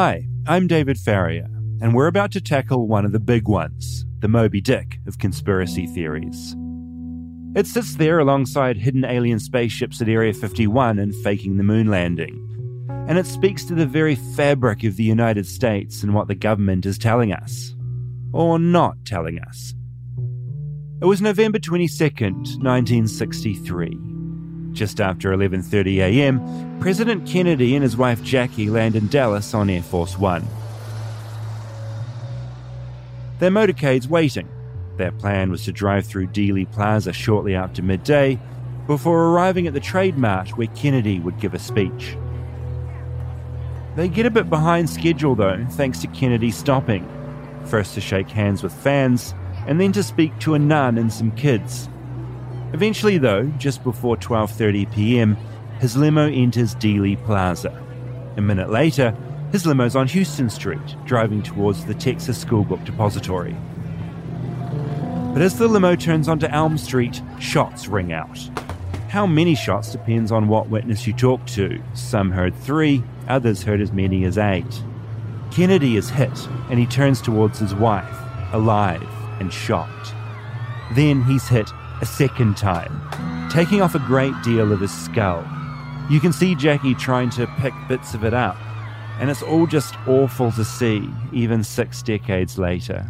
Hi, I'm David Farrier, and we're about to tackle one of the big ones the Moby Dick of conspiracy theories. It sits there alongside hidden alien spaceships at Area 51 and faking the moon landing. And it speaks to the very fabric of the United States and what the government is telling us. Or not telling us. It was November 22nd, 1963. Just after 11:30 a.m., President Kennedy and his wife Jackie land in Dallas on Air Force 1. Their motorcade's waiting. Their plan was to drive through Dealey Plaza shortly after midday before arriving at the Trade Mart where Kennedy would give a speech. They get a bit behind schedule though, thanks to Kennedy stopping, first to shake hands with fans and then to speak to a nun and some kids. Eventually though, just before 12:30 p.m., his limo enters Dealey Plaza. A minute later, his limo's on Houston Street, driving towards the Texas Schoolbook Depository. But as the limo turns onto Elm Street, shots ring out. How many shots depends on what witness you talk to. Some heard three, others heard as many as eight. Kennedy is hit, and he turns towards his wife, alive and shocked. Then he's hit a second time, taking off a great deal of his skull. You can see Jackie trying to pick bits of it up, and it's all just awful to see, even six decades later.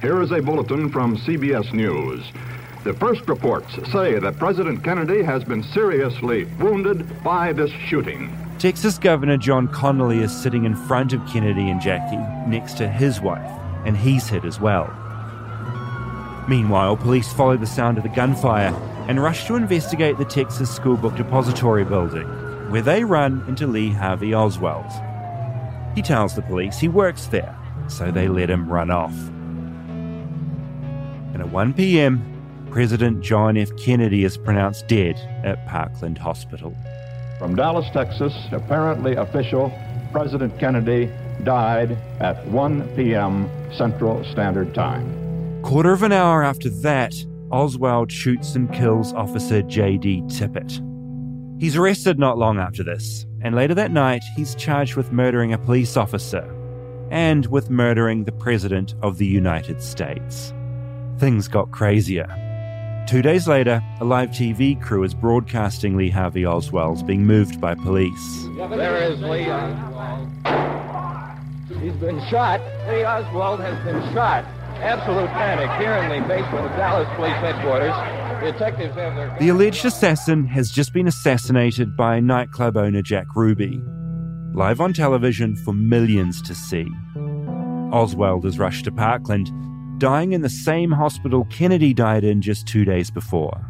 Here is a bulletin from CBS News. The first reports say that President Kennedy has been seriously wounded by this shooting. Texas Governor John Connally is sitting in front of Kennedy and Jackie, next to his wife, and he's hit as well. Meanwhile, police follow the sound of the gunfire and rush to investigate the Texas Schoolbook Depository building, where they run into Lee Harvey Oswald. He tells the police he works there, so they let him run off. And at 1 p.m., President John F. Kennedy is pronounced dead at Parkland Hospital. From Dallas, Texas, apparently official, President Kennedy died at 1 p.m. Central Standard Time. Quarter of an hour after that, Oswald shoots and kills Officer J.D. Tippit. He's arrested not long after this, and later that night, he's charged with murdering a police officer and with murdering the President of the United States. Things got crazier. Two days later, a live TV crew is broadcasting Lee Harvey Oswald's being moved by police. There is Lee Oswald. He's been shot. Lee Oswald has been shot. Absolute panic here in the basement of Dallas Police Headquarters. Detectives have their. The alleged assassin has just been assassinated by nightclub owner Jack Ruby. Live on television for millions to see. Oswald is rushed to Parkland, dying in the same hospital Kennedy died in just two days before.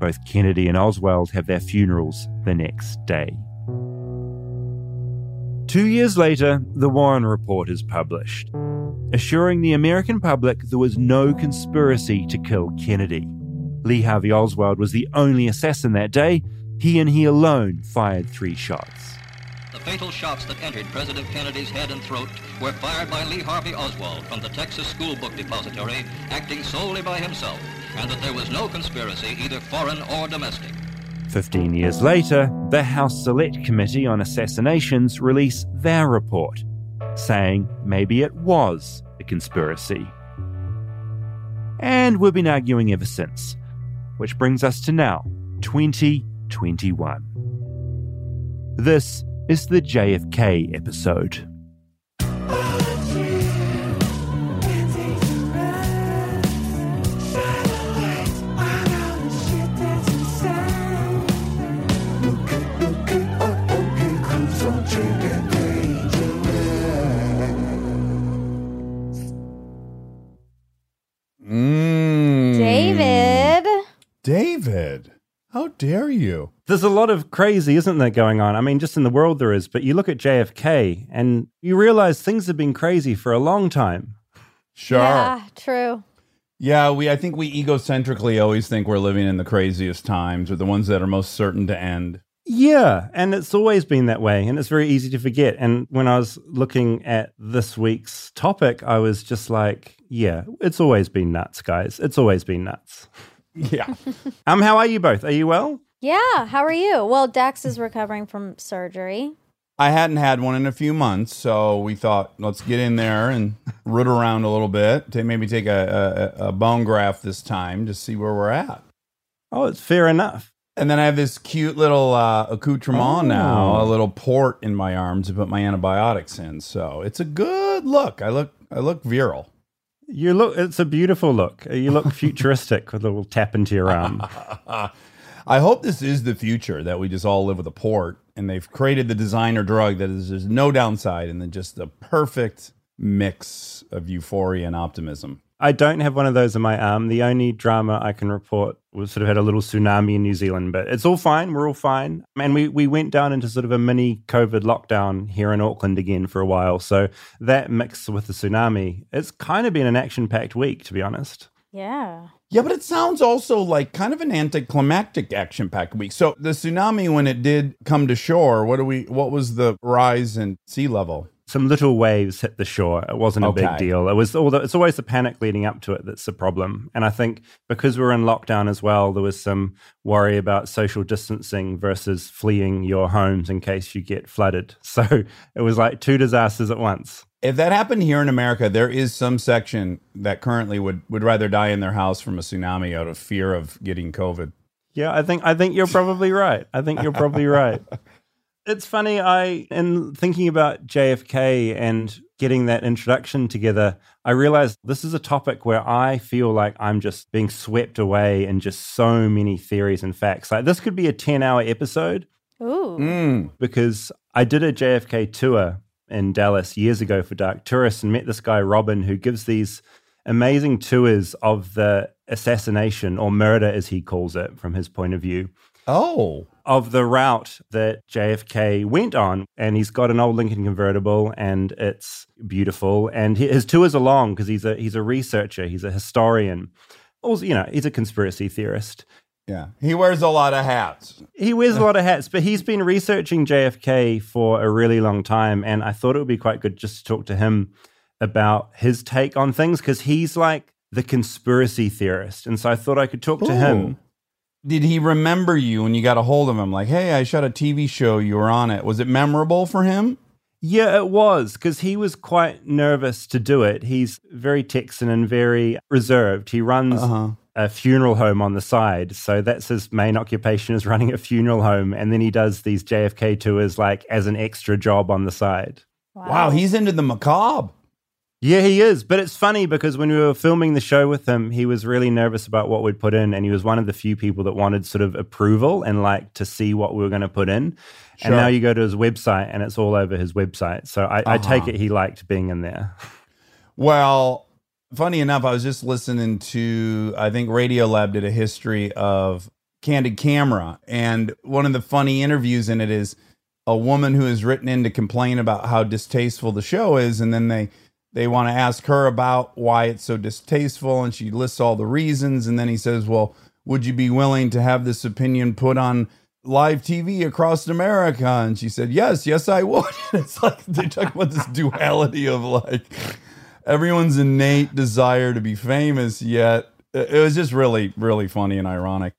Both Kennedy and Oswald have their funerals the next day. Two years later, the Warren Report is published, assuring the American public there was no conspiracy to kill Kennedy. Lee Harvey Oswald was the only assassin that day. He and he alone fired three shots. The fatal shots that entered President Kennedy's head and throat were fired by Lee Harvey Oswald from the Texas School Book Depository, acting solely by himself, and that there was no conspiracy, either foreign or domestic. Fifteen years later, the House Select Committee on Assassinations release their report, saying maybe it was a conspiracy. And we've been arguing ever since, which brings us to now, 2021. This is the JFK episode. David, how dare you? There's a lot of crazy, isn't there, going on? I mean, just in the world there is, but you look at JFK and you realize things have been crazy for a long time. Sure. Yeah, true. Yeah, we I think we egocentrically always think we're living in the craziest times or the ones that are most certain to end. Yeah, and it's always been that way, and it's very easy to forget. And when I was looking at this week's topic, I was just like, yeah, it's always been nuts, guys. It's always been nuts. Yeah. Um, how are you both? Are you well? Yeah, how are you? Well, Dax is recovering from surgery. I hadn't had one in a few months, so we thought let's get in there and root around a little bit. To maybe take a, a, a bone graft this time to see where we're at. Oh, it's fair enough. And then I have this cute little uh, accoutrement Oh. now, a little port in my arm to put my antibiotics in. So it's a good look. I look, I look virile. You look, it's a beautiful look. You look futuristic with a little tap into your arm. I hope this is the future that we just all live with a port and they've created the designer drug that is there's no downside and then just the perfect mix of euphoria and optimism. I don't have one of those in my arm. The only drama I can report was sort of had a little tsunami in New Zealand, but it's all fine. We're all fine. And we, we went down into sort of a mini COVID lockdown here in Auckland again for a while. So that mixed with the tsunami, it's kind of been an action packed week, to be honest. Yeah. Yeah, but it sounds also like kind of an anticlimactic action packed week. So the tsunami when it did come to shore, what do we what was the rise in sea level? Some little waves hit the shore. It wasn't a big deal. It was all the, it's always the panic leading up to it that's the problem. And I think because we're in lockdown as well, there was some worry about social distancing versus fleeing your homes in case you get flooded. So it was like two disasters at once. If that happened here in America, there is some section that currently would, would rather die in their house from a tsunami out of fear of getting COVID. Yeah, I think I think you're probably right. I think you're probably right. It's funny, I in thinking about JFK and getting that introduction together, I realized this is a topic where I feel like I'm just being swept away in just so many theories and facts. Like this could be a 10-hour episode Ooh. Mm. because I did a JFK tour in Dallas years ago for Dark Tourists and met this guy Robin who gives these amazing tours of the assassination or murder as he calls it from his point of view Oh. of the route that JFK went on. And he's got an old Lincoln convertible and it's beautiful. And hi- his tours are long because he's a, he's a researcher, he's a historian. Also, you know, he's a conspiracy theorist. Yeah. He wears a lot of hats. He wears a lot of hats, but he's been researching JFK for a really long time. And I thought it would be quite good just to talk to him about his take on things because he's like the conspiracy theorist. And so I thought I could talk to him. Did he remember you when you got a hold of him? Like, hey, I shot a TV show. You were on it. Was it memorable for him? Yeah, it was because he was quite nervous to do it. He's very Texan and very reserved. He runs Uh-huh. a funeral home on the side. So that's his main occupation is running a funeral home. And then he does these JFK tours like as an extra job on the side. Wow, he's into the macabre. Yeah, he is. But it's funny because when we were filming the show with him, he was really nervous about what we'd put in. And he was one of the few people that wanted sort of approval and like to see what we were going to put in. Sure. And now you go to his website and it's all over his website. So I, I take Uh-huh. it he liked being in there. Well, funny enough, I was just listening to, I think Radiolab did a history of Candid Camera. And one of the funny interviews in it is a woman who has written in to complain about how distasteful the show is. And then they, they want to ask her about why it's so distasteful. And she lists all the reasons. And then he says, Well, would you be willing to have this opinion put on live TV across America? And she said, Yes, yes, I would. it's like they talk about this duality of like, everyone's innate desire to be famous, yet it was just really, really funny and ironic.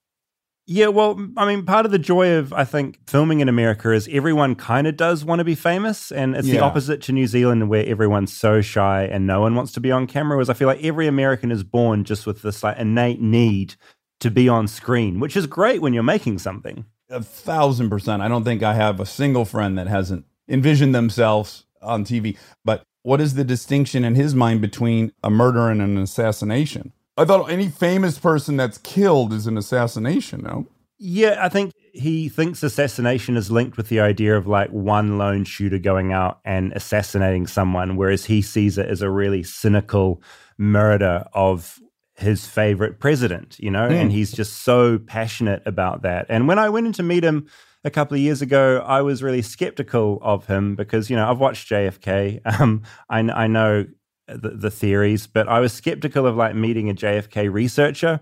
Yeah, well, I mean, part of the joy of, I think, filming in America is everyone kind of does want to be famous. And it's the opposite to New Zealand, where everyone's so shy and no one wants to be on camera. Whereas I feel like every American is born just with this like innate need to be on screen, which is great when you're making something. A thousand percent. I don't think I have a single friend that hasn't envisioned themselves on TV. But what is the distinction in his mind between a murder and an assassination? I thought any famous person that's killed is an assassination, no? Yeah, I think he thinks assassination is linked with the idea of like one lone shooter going out and assassinating someone, whereas he sees it as a really cynical murder of his favorite president, you know, and he's just so passionate about that. And when I went in to meet him a couple of years ago, I was really skeptical of him because, you know, I've watched JFK. Um, I, I know the, the theories, but I was skeptical of like meeting a JFK researcher.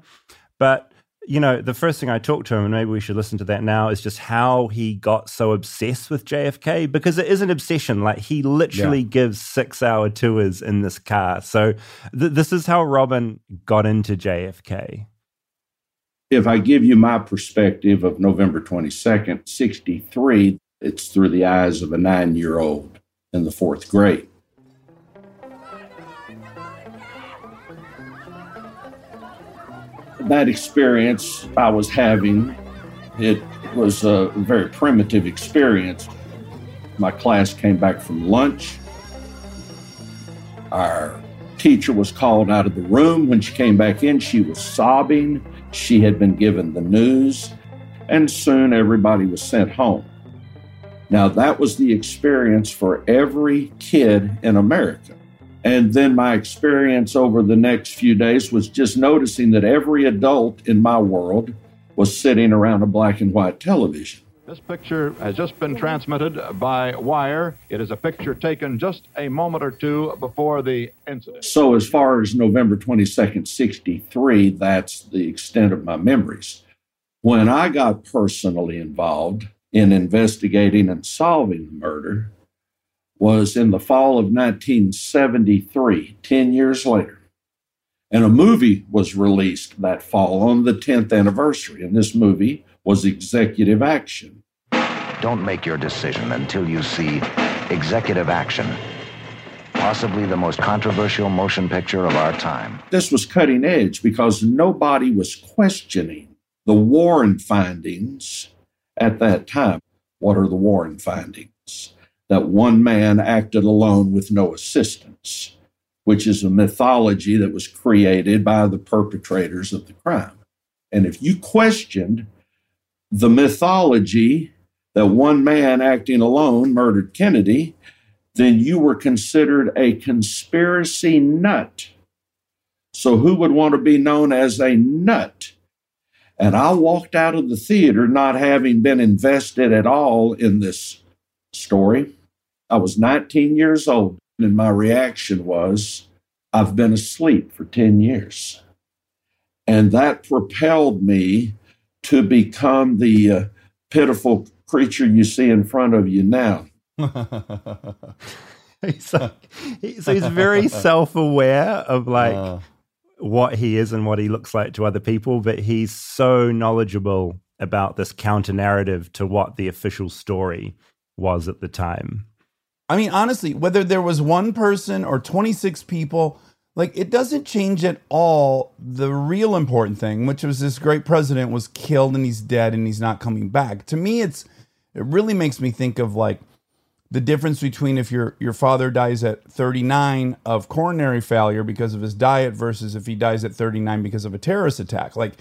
But you know, the first thing I talked to him, and maybe we should listen to that now, is just how he got so obsessed with JFK because it is an obsession. Like he literally gives six hour tours in this car. So th- this is how Robin got into JFK. if I give you my perspective of November 22nd, 63, It's through the eyes of a nine year old in the fourth grade. That experience I was having, it was a very primitive experience. My class came back from lunch. Our teacher was called out of the room. When she came back in, she was sobbing. She had been given the news, and soon everybody was sent home. Now, that was the experience for every kid in America. And then my experience over the next few days was just noticing that every adult in my world was sitting around a black and white television. This picture has just been transmitted by wire. It is a picture taken just a moment or two before the incident. So, as far as November 22nd, 63, that's the extent of my memories. When I got personally involved in investigating and solving the murder, was in the fall of 1973, 10 years later. And a movie was released that fall on the 10th anniversary. And this movie was Executive Action. Don't make your decision until you see Executive Action, possibly the most controversial motion picture of our time. This was cutting edge because nobody was questioning the Warren findings at that time. What are the Warren findings? That one man acted alone with no assistance, which is a mythology that was created by the perpetrators of the crime. And if you questioned the mythology that one man acting alone murdered Kennedy, then you were considered a conspiracy nut. So, who would want to be known as a nut? And I walked out of the theater not having been invested at all in this story. I was 19 years old, and my reaction was, I've been asleep for 10 years. And that propelled me to become the uh, pitiful creature you see in front of you now. he's like, he, so he's very self-aware of like uh what he is and what he looks like to other people, but he's so knowledgeable about this counter narrative to what the official story was at the time. I mean, honestly, whether there was one person or 26 people, like it doesn't change at all the real important thing, which was this great president was killed and he's dead and he's not coming back. To me, it's it really makes me think of like the difference between if your your father dies at 39 of coronary failure because of his diet versus if he dies at 39 because of a terrorist attack like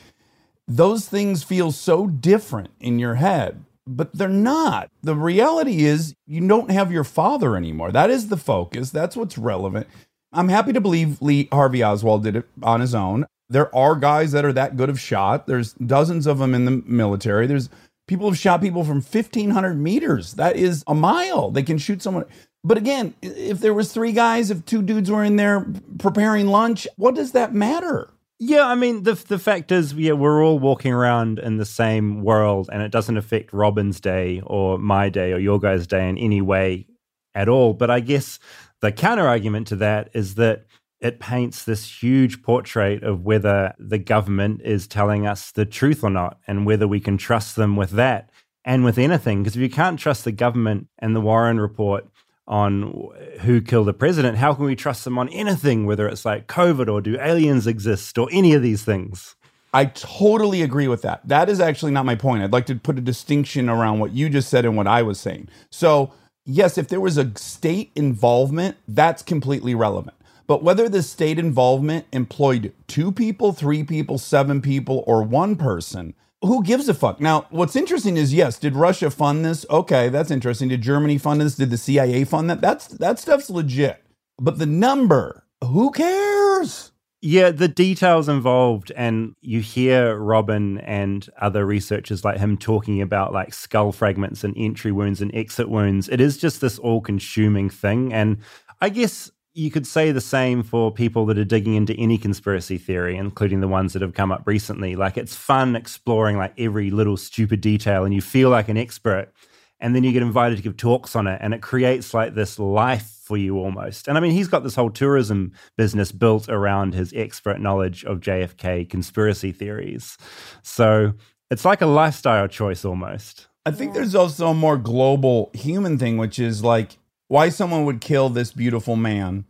those things feel so different in your head but they're not the reality is you don't have your father anymore that is the focus that's what's relevant i'm happy to believe lee harvey oswald did it on his own there are guys that are that good of shot there's dozens of them in the military there's People have shot people from 1,500 meters. That is a mile. They can shoot someone. But again, if there was three guys, if two dudes were in there preparing lunch, what does that matter? Yeah, I mean the the fact is, yeah, we're all walking around in the same world, and it doesn't affect Robin's day or my day or your guys' day in any way at all. But I guess the counter argument to that is that it paints this huge portrait of whether the government is telling us the truth or not and whether we can trust them with that and with anything. Because if you can't trust the government and the Warren report on who killed the president, how can we trust them on anything, whether it's like COVID or do aliens exist or any of these things? I totally agree with that. That is actually not my point. I'd like to put a distinction around what you just said and what I was saying. So, yes, if there was a state involvement, that's completely relevant. But whether the state involvement employed two people, three people, seven people, or one person, who gives a fuck? Now, what's interesting is yes, did Russia fund this? Okay, that's interesting. Did Germany fund this? Did the CIA fund that? That's that stuff's legit. But the number, who cares? Yeah, the details involved, and you hear Robin and other researchers like him talking about like skull fragments and entry wounds and exit wounds. It is just this all consuming thing. And I guess you could say the same for people that are digging into any conspiracy theory, including the ones that have come up recently. Like it's fun exploring like every little stupid detail and you feel like an expert. And then you get invited to give talks on it, and it creates like this life for you almost. And I mean, he's got this whole tourism business built around his expert knowledge of JFK conspiracy theories. So it's like a lifestyle choice almost. I think there's also a more global human thing, which is like why someone would kill this beautiful man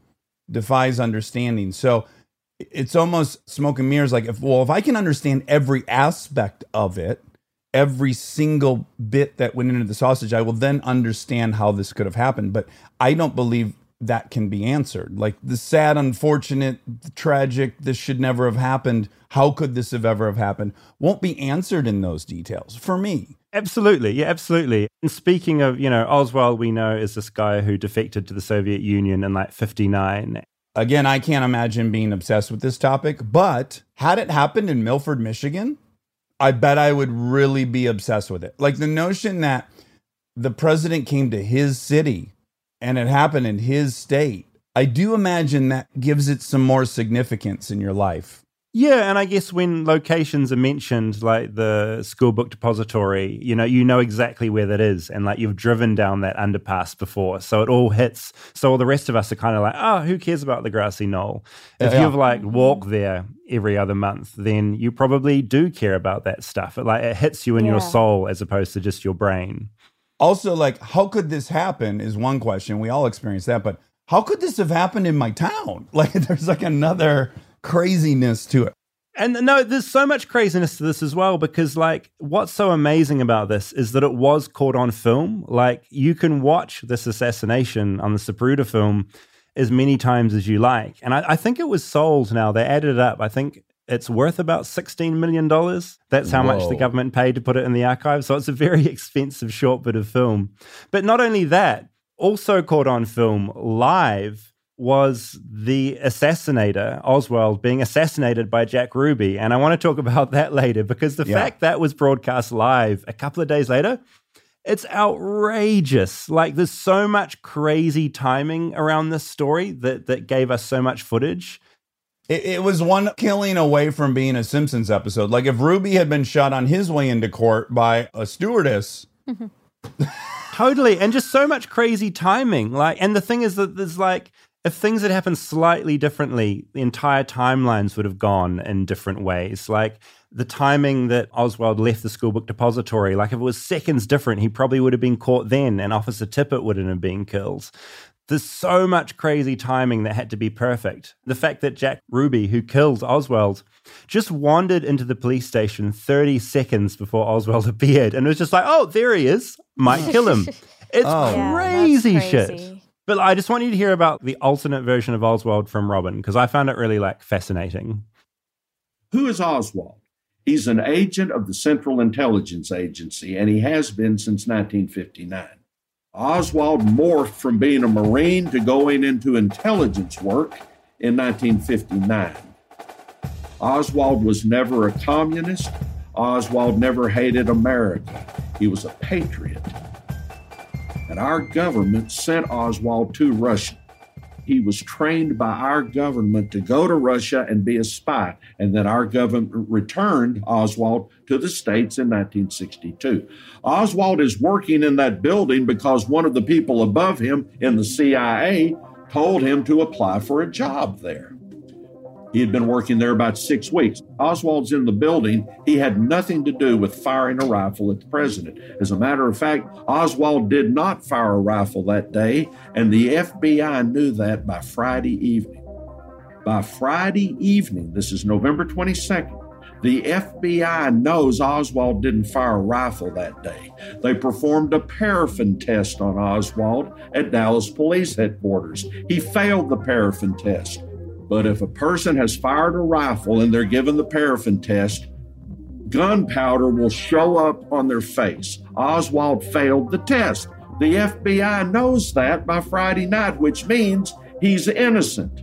defies understanding. So it's almost smoke and mirrors. Like, if well, if I can understand every aspect of it, every single bit that went into the sausage, I will then understand how this could have happened. But I don't believe that can be answered. Like the sad, unfortunate, the tragic, this should never have happened. How could this have ever have happened? Won't be answered in those details for me. Absolutely. Yeah, absolutely. And speaking of, you know, Oswald, we know is this guy who defected to the Soviet Union in like 59. Again, I can't imagine being obsessed with this topic, but had it happened in Milford, Michigan, I bet I would really be obsessed with it. Like the notion that the president came to his city and it happened in his state. I do imagine that gives it some more significance in your life. Yeah, and I guess when locations are mentioned, like the school book depository, you know, you know exactly where that is, and like you've driven down that underpass before, so it all hits. So all the rest of us are kind of like, oh, who cares about the grassy knoll? If Yeah. you've like walked there every other month, then you probably do care about that stuff. It like it hits you in your soul as opposed to just your brain. Also, like, how could this happen is one question. We all experience that, but how could this have happened in my town? Like, there's like another craziness to it. And no, there's so much craziness to this as well because, like, what's so amazing about this is that it was caught on film. Like, you can watch this assassination on the Zapruder film as many times as you like. And I, I think it was sold now. They added it up. I think it's worth about $16 million. That's how much the government paid to put it in the archive. So it's a very expensive short bit of film. But not only that, also caught on film live was the assassinator, Oswald, being assassinated by Jack Ruby. And I want to talk about that later because the Yeah. fact that was broadcast live a couple of days later, it's outrageous. Like there's so much crazy timing around this story that that gave us so much footage. It, it was one killing away from being a Simpsons episode. Like, if Ruby had been shot on his way into court by a stewardess, mm-hmm. Totally. And just so much crazy timing. Like, and the thing is that there's like, if things had happened slightly differently, the entire timelines would have gone in different ways. Like the timing that Oswald left the schoolbook depository, like if it was seconds different, he probably would have been caught then, and Officer Tippit wouldn't have been killed. There's so much crazy timing that had to be perfect. The fact that Jack Ruby, who killed Oswald, just wandered into the police station 30 seconds before Oswald appeared and was just like, oh, there he is. Might kill him. It's Oh. Yeah, crazy, shit. But I just want you to hear about the alternate version of Oswald from Robin because I found it really like fascinating. Who is Oswald? He's an agent of the Central Intelligence Agency, and he has been since 1959. Oswald morphed from being a Marine to going into intelligence work in 1959. Oswald was never a communist. Oswald never hated America. He was a patriot. And our government sent Oswald to Russia. He was trained by our government to go to Russia and be a spy. And that our government returned Oswald to the States in 1962. Oswald is working in that building because one of the people above him in the CIA told him to apply for a job there. He had been working there about six weeks. Oswald's in the building. He had nothing to do with firing a rifle at the president. As a matter of fact, Oswald did not fire a rifle that day, and the FBI knew that by Friday evening. By Friday evening, this is November 22nd, the FBI knows Oswald didn't fire a rifle that day. They performed a paraffin test on Oswald at Dallas Police Headquarters. He failed the paraffin test. But if a person has fired a rifle and they're given the paraffin test, gunpowder will show up on their face. Oswald failed the test. The FBI knows that by Friday night, which means he's innocent.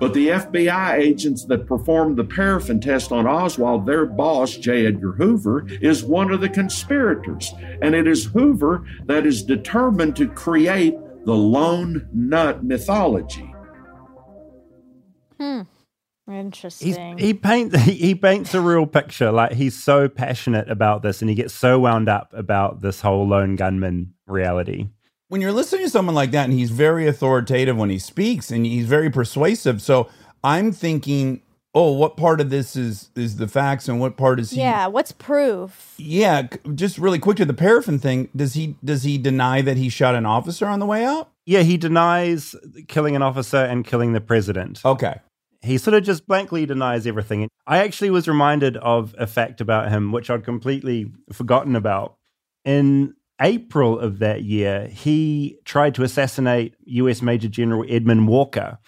But the FBI agents that performed the paraffin test on Oswald, their boss, J. Edgar Hoover, is one of the conspirators. And it is Hoover that is determined to create the lone nut mythology. Hmm. He's, Interesting. he paints he, he paints a real picture. Like he's so passionate about this, and he gets so wound up about this whole lone gunman reality. when you're listening to someone like that and he's very authoritative when he speaks and he's very persuasive so i'm thinking oh, what part of this is is the facts and what part is he? Yeah, what's proof? Yeah, just really quick to the paraffin thing. Does he does he deny that he shot an officer on the way out? Yeah, he denies killing an officer and killing the president. Okay. He sort of just blankly denies everything. I actually was reminded of a fact about him, which I'd completely forgotten about. In April of that year, he tried to assassinate US Major General Edmund Walker.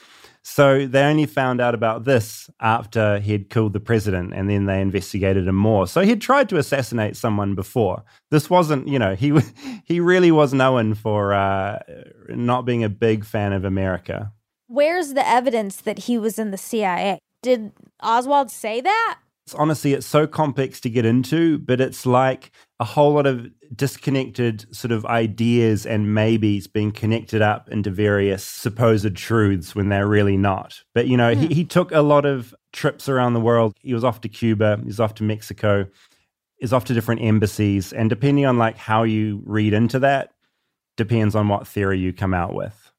So they only found out about this after he had killed the president, and then they investigated him more. So he'd tried to assassinate someone before. This wasn't, you know, he he really was known for uh, not being a big fan of America. Where's the evidence that he was in the CIA? Did Oswald say that? It's, honestly, it's so complex to get into, but it's like a whole lot of disconnected sort of ideas and maybes being connected up into various supposed truths when they're really not. But, you know, he, hmm. he took a lot of trips around the world. He was off to Cuba, he was off to Mexico, he's off to different embassies. And depending on like how you read into that, depends on what theory you come out with.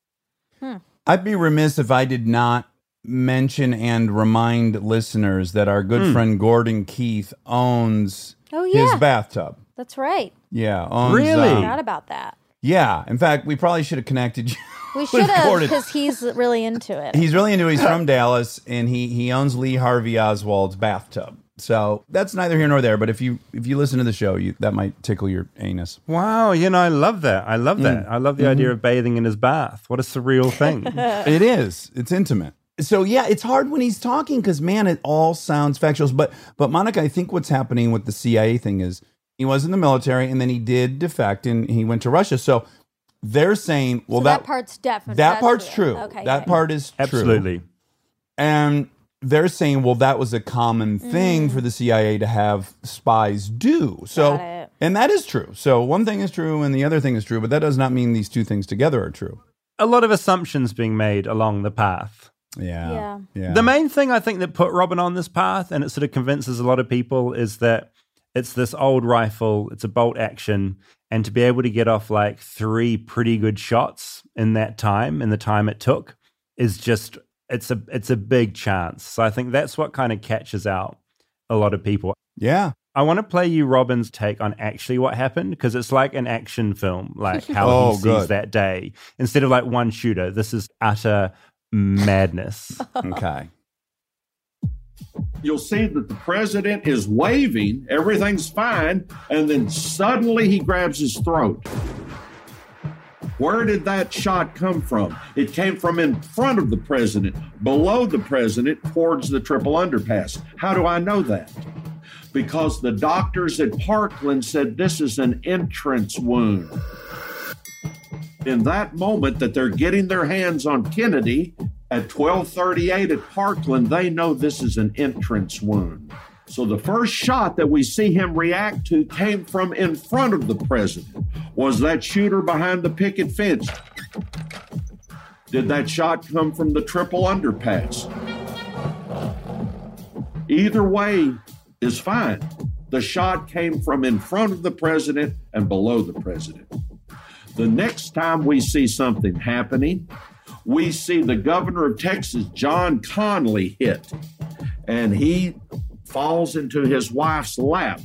Hmm. I'd be remiss if I did not mention and remind listeners that our good hmm. friend Gordon Keith owns Oh, yeah. his bathtub. That's right. Yeah, owns, Really? um, Forgot about that. yeah. In fact, we probably should have connected you. We with should have Gordon. because he's really into it. He's really into. it. He's from Dallas, and he he owns Lee Harvey Oswald's bathtub. So that's neither here nor there. But if you if you listen to the show, you that might tickle your anus. Wow, you know, I love that. I love mm. that. I love the mm-hmm. idea of bathing in his bath. What a surreal thing. it is. It's intimate. So yeah, it's hard when he's talking because man, it all sounds factual. But but Monica, I think what's happening with the CIA thing is he was in the military and then he did defect and he went to Russia. So they're saying, well, so that that, part's definitely that part's true. Okay, that good. part is true. Absolutely. And they're saying, well, that was a common Mm. thing for the CIA to have spies do. So, Got it. and that is true. So, one thing is true and the other thing is true, but that does not mean these two things together are true. A lot of assumptions being made along the path. Yeah. Yeah. Yeah. The main thing I think that put Robin on this path, and it sort of convinces a lot of people, is that it's this old rifle, it's a bolt action, and to be able to get off like three pretty good shots in that time, in the time it took, is just it's a it's a big chance. So I think that's what kind of catches out a lot of people. yeah. I want to play you Robin's take on actually what happened because it's like an action film, like how Oh, he sees good. that day. Instead of like one shooter, this is utter madness. Okay. You'll see that the president is waving, everything's fine, and then suddenly he grabs his throat. Where did that shot come from? It came from in front of the president, below the president, towards the triple underpass. How do I know that? Because the doctors at Parkland said this is an entrance wound. In that moment that they're getting their hands on Kennedy at 1238 at Parkland, they know this is an entrance wound. So the first shot that we see him react to came from in front of the president. Was that shooter behind the picket fence? Did that shot come from the triple underpass? Either way is fine. The shot came from in front of the president and below the president. The next time we see something happening, we see the governor of Texas, John Connally, hit, and he falls into his wife's lap.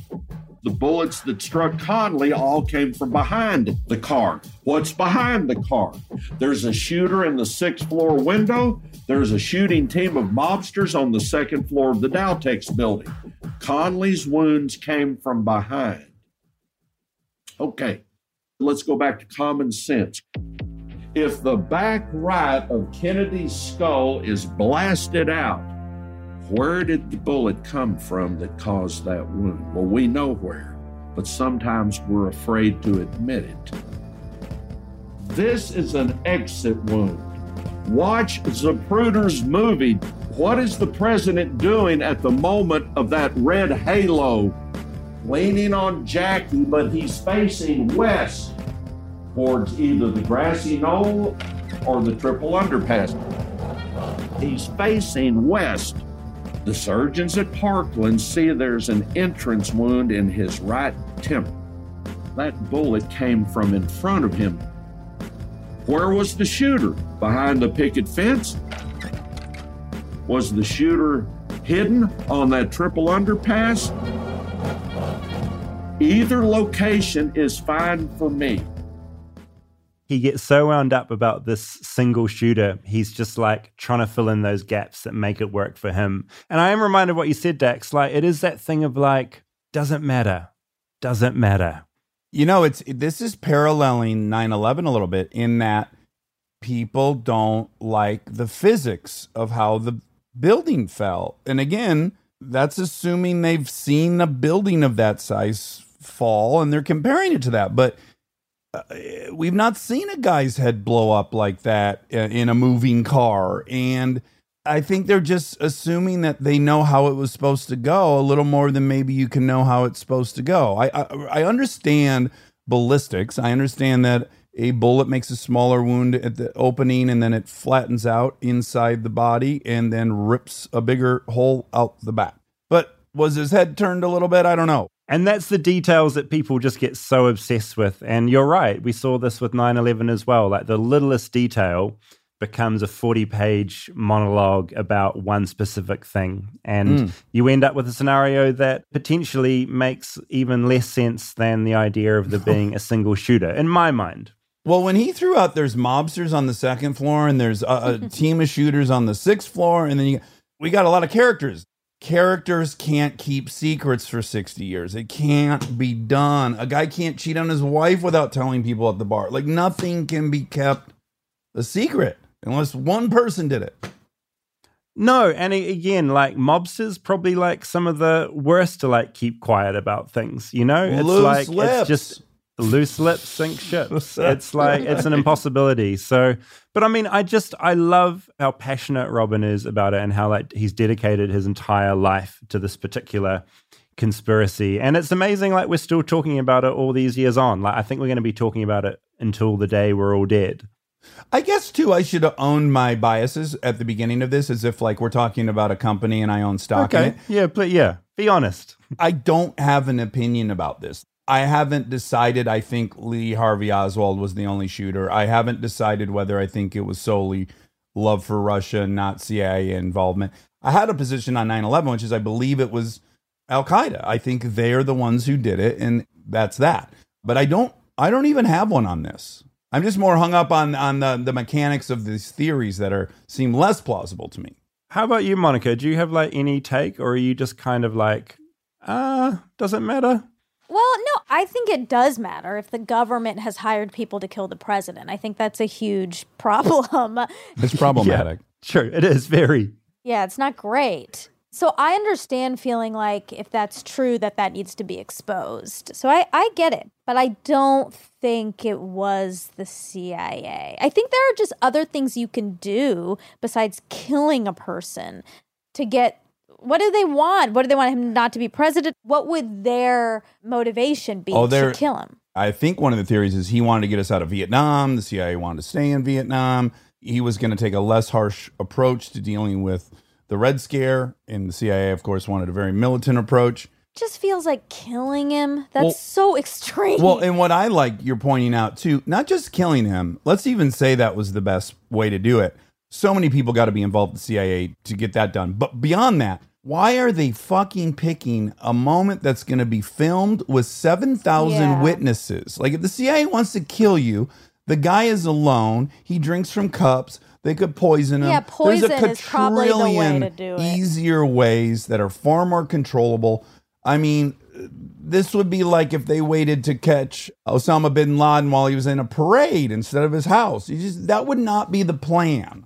The bullets that struck Connally all came from behind the car. What's behind the car? There's a shooter in the sixth floor window. There's a shooting team of mobsters on the second floor of the Daltex building. Connally's wounds came from behind. Okay, let's go back to common sense. If the back right of Kennedy's skull is blasted out, where did the bullet come from that caused that wound? Well, we know where, but sometimes we're afraid to admit it. This is an exit wound. Watch Zapruder's movie. What is the president doing at the moment of that red halo? Leaning on Jackie, but he's facing west towards either the grassy knoll or the triple underpass. He's facing west. The surgeons at Parkland see there's an entrance wound in his right temple. That bullet came from in front of him. Where was the shooter? Behind the picket fence? Was the shooter hidden on that triple underpass, either location is fine for me. He gets so wound up about this single shooter, he's just like trying to fill in those gaps that make it work for him. And I am reminded of what you said, Dax. Like, it is that thing of like, doesn't matter, doesn't matter. You know, it's this is paralleling 9/11 a little bit in that people don't like the physics of how the building fell. And again, that's assuming they've seen a building of that size fall and they're comparing it to that. But uh, we've not seen a guy's head blow up like that uh, in a moving car. And I think they're just assuming that they know how it was supposed to go a little more than maybe you can know how it's supposed to go. I, I, I understand ballistics. I understand that a bullet makes a smaller wound at the opening and then it flattens out inside the body and then rips a bigger hole out the back. But was his head turned a little bit? I don't know. And that's the details that people just get so obsessed with. And you're right. We saw this with 9 11 as well. Like the littlest detail becomes a 40 page monologue about one specific thing. And mm. you end up with a scenario that potentially makes even less sense than the idea of there being a single shooter, in my mind. Well, when he threw out there's mobsters on the second floor and there's a, a team of shooters on the sixth floor, and then you, we got a lot of characters. Characters can't keep secrets for 60 years. It can't be done. A guy can't cheat on his wife without telling people at the bar. Like nothing can be kept a secret unless one person did it. No, and again, like mobsters, probably like some of the worst to like keep quiet about things. You know, it's Loose like lips. it's just loose lips sink ships. it's like it's an impossibility. So, but I mean, I just I love how passionate Robin is about it and how like he's dedicated his entire life to this particular conspiracy. And it's amazing like we're still talking about it all these years on. Like I think we're going to be talking about it until the day we're all dead. I guess too, I should have owned my biases at the beginning of this, as if like we're talking about a company and I own stock in it. Yeah, but yeah, be honest. I don't have an opinion about this. I haven't decided. I think Lee Harvey Oswald was the only shooter. I haven't decided whether I think it was solely love for Russia, not CIA involvement. I had a position on 9 11, which is I believe it was Al Qaeda. I think they're the ones who did it, and that's that. But I don't. I don't even have one on this. I'm just more hung up on on the, the mechanics of these theories that are seem less plausible to me. How about you, Monica? Do you have like any take, or are you just kind of like, ah, uh, doesn't matter? Well, no, I think it does matter if the government has hired people to kill the president. I think that's a huge problem. It's problematic. yeah, sure, it is very. Yeah, it's not great. So I understand feeling like if that's true that that needs to be exposed. So I I get it, but I don't think it was the CIA. I think there are just other things you can do besides killing a person to get what do they want? What do they want him not to be president? What would their motivation be oh, to kill him? I think one of the theories is he wanted to get us out of Vietnam. The CIA wanted to stay in Vietnam. He was going to take a less harsh approach to dealing with the Red Scare. And the CIA, of course, wanted a very militant approach. Just feels like killing him. That's well, so extreme. Well, and what I like you're pointing out too, not just killing him. Let's even say that was the best way to do it. So many people got to be involved in the CIA to get that done. But beyond that, why are they fucking picking a moment that's going to be filmed with 7,000 yeah. witnesses? Like, if the CIA wants to kill you, the guy is alone. He drinks from cups. They could poison him. Yeah, poison There's a is probably the way to do it. easier ways that are far more controllable. I mean, this would be like if they waited to catch Osama bin Laden while he was in a parade instead of his house. Just, that would not be the plan.